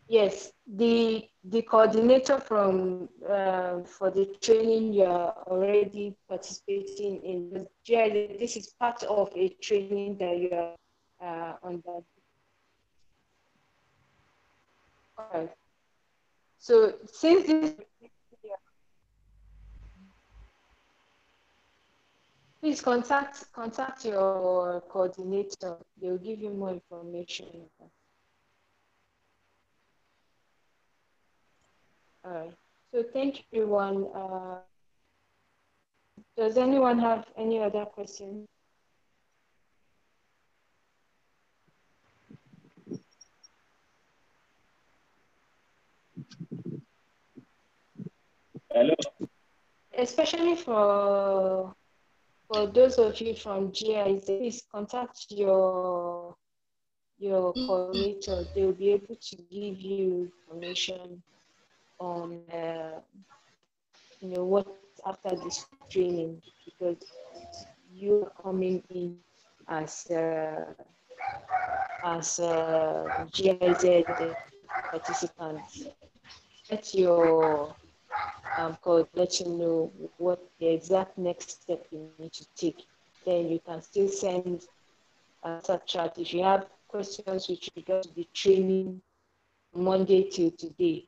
Yes, the the coordinator from uh, for the training you are already participating in. the This is part of a training that you are uh, right. So since this, Please contact contact your coordinator. They'll give you more information. All right. So thank you, everyone. Uh, does anyone have any other questions?
Hello.
Especially for for those of you from GIZ, please contact your your coordinator. They'll be able to give you information on uh, you know what after this training because you are coming in as uh, as a GIZ participant. Let your um, code let you know what the exact next step you need to take. Then you can still send a sub chat if you have questions with regard to the training Monday till today.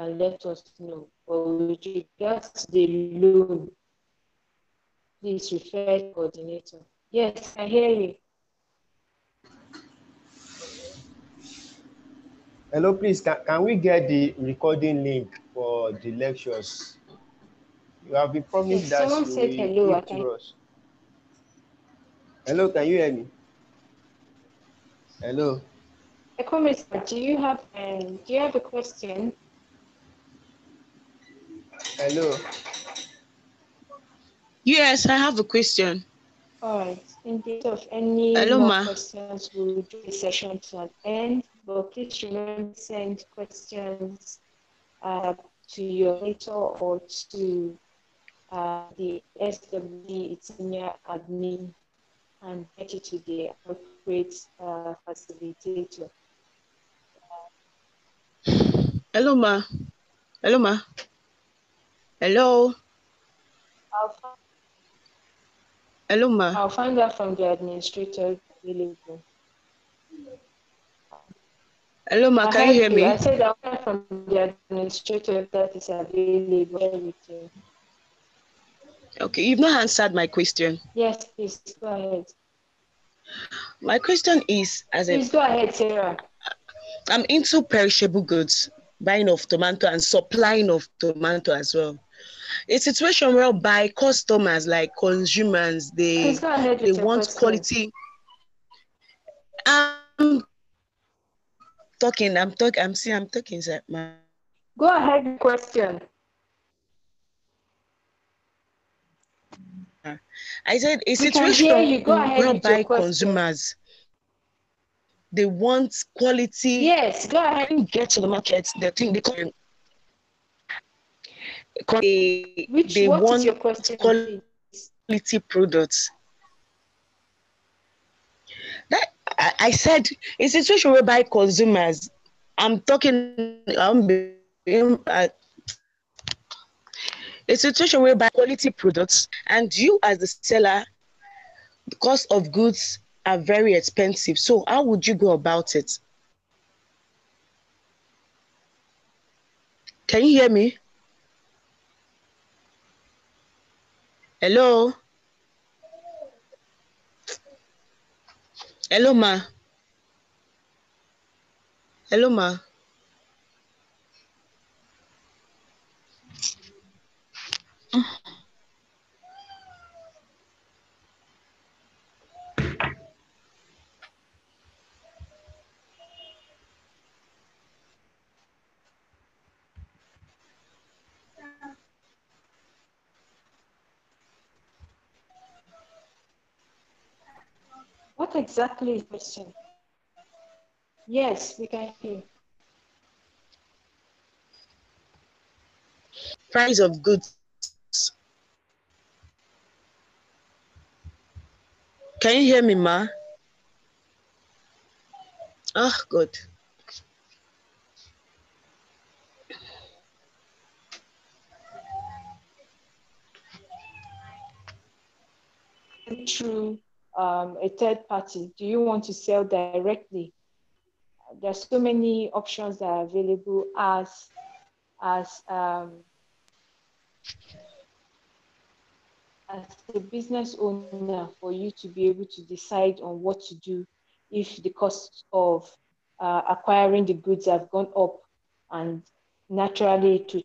Can let us know. But with regards to the loan, please refer to coordinator. Yes, I hear you.
Hello, please, can, can we get the recording link for the lectures? You have been promised
Yes,
that
someone
you
said hello, I can-
us. Hello, can you hear me? Hello.
Economist, do you have um, do you have a question?
Hello.
Yes, I have a question.
All right. In case of any
Hello,
more
ma.
questions, we'll do the session to an end. But please remember to send questions uh, to your mentor or to uh, the SWD senior admin and get it to the appropriate uh, facilitator.
Hello, ma. Hello, ma. Hello.
I'll, fi-
Hello, ma.
I'll find out from the administrator.
Hello, ma. Can you hear me?
I said I'll find from the administrator that is available. With you.
Okay, you've not answered my question.
Yes, please go ahead.
My question is, as a
Please go ahead, Sarah.
I'm into perishable goods, buying of tomato and supplying of tomato as well. A situation whereby customers, like consumers, they
Please go ahead with
they want quality. I'm talking. I'm talking. I'm saying. I'm talking, sir.
Go ahead question.
I said a
We
situation
hear you. Go ahead
whereby consumers they want quality.
Yes, go ahead.
When you get to the market, the thing they call they,
Which
they
what is
want
your question,
quality
please?
products. That I, I said a situation whereby consumers, I'm talking, I'm being, uh, a situation whereby quality products and you as the seller, the cost of goods are very expensive. So how would you go about it? Can you hear me? Hello? Hello, ma. Hello, ma.
What exactly is the question? Yes, we can hear.
Price of goods. Can you hear me, ma? Oh, good.
Through um, a third party, do you want to sell directly? There's so many options that are available as as um, as a business owner for you to be able to decide on what to do if the cost of uh, acquiring the goods have gone up and naturally to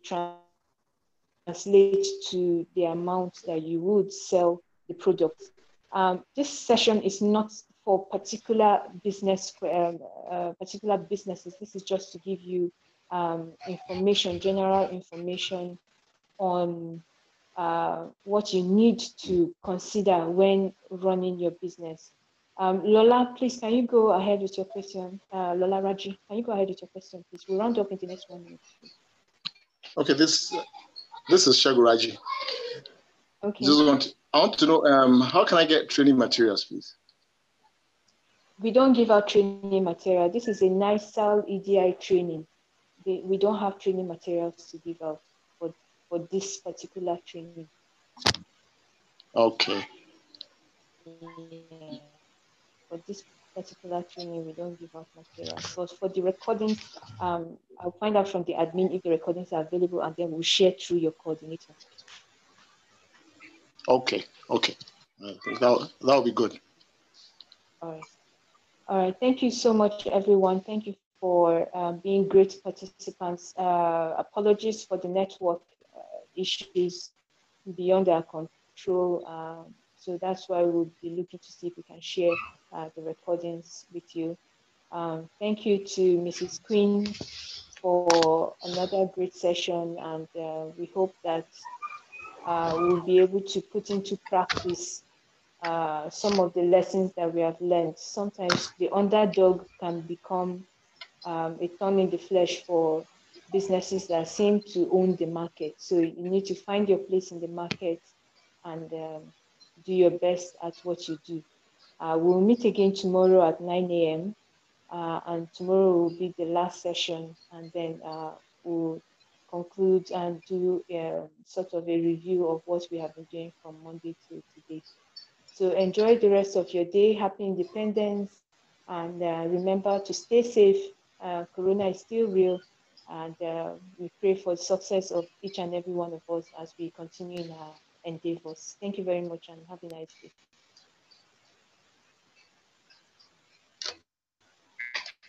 translate to the amount that you would sell the product. Um, this session is not for particular business, um, uh, particular businesses. This is just to give you um, information, general information on uh, what you need to consider when running your business. Um, Lola, please, can you go ahead with your question? Uh, Lola Raji, can you go ahead with your question, please? We'll round up in the next one minute.
Okay, this this is Shaguraji.
Okay.
Just want I want to know um, how can I get training materials, please?
We don't give out training material. This is a NIRSAL EDI training. we don't have training materials to give out for, for this particular training.
Okay.
Yeah. For this particular training, we don't give out materials. But for the recordings, um, I'll find out from the admin if the recordings are available and then we'll share through your coordinator.
Okay, okay. Uh, that, that'll be good.
All right. All right. Thank you so much, everyone. Thank you for um, being great participants. Uh, apologies for the network uh, issues beyond our control. Um, so that's why we'll be looking to see if we can share uh, the recordings with you. Um, thank you to Mrs. Queen for another great session, and uh, we hope that uh, we'll be able to put into practice uh, some of the lessons that we have learned. Sometimes the underdog can become um, a thorn in the flesh for businesses that seem to own the market. So you need to find your place in the market and um, do your best at what you do. Uh, we'll meet again tomorrow at 9 a.m. Uh, and tomorrow will be the last session, and then uh, we'll conclude and do uh, sort of a review of what we have been doing from Monday to today. So enjoy the rest of your day. Happy Independence. And uh, remember to stay safe. Uh, corona is still real. And uh, we pray for the success of each and every one of us as we continue in our endeavors. Thank you very much and have a nice day.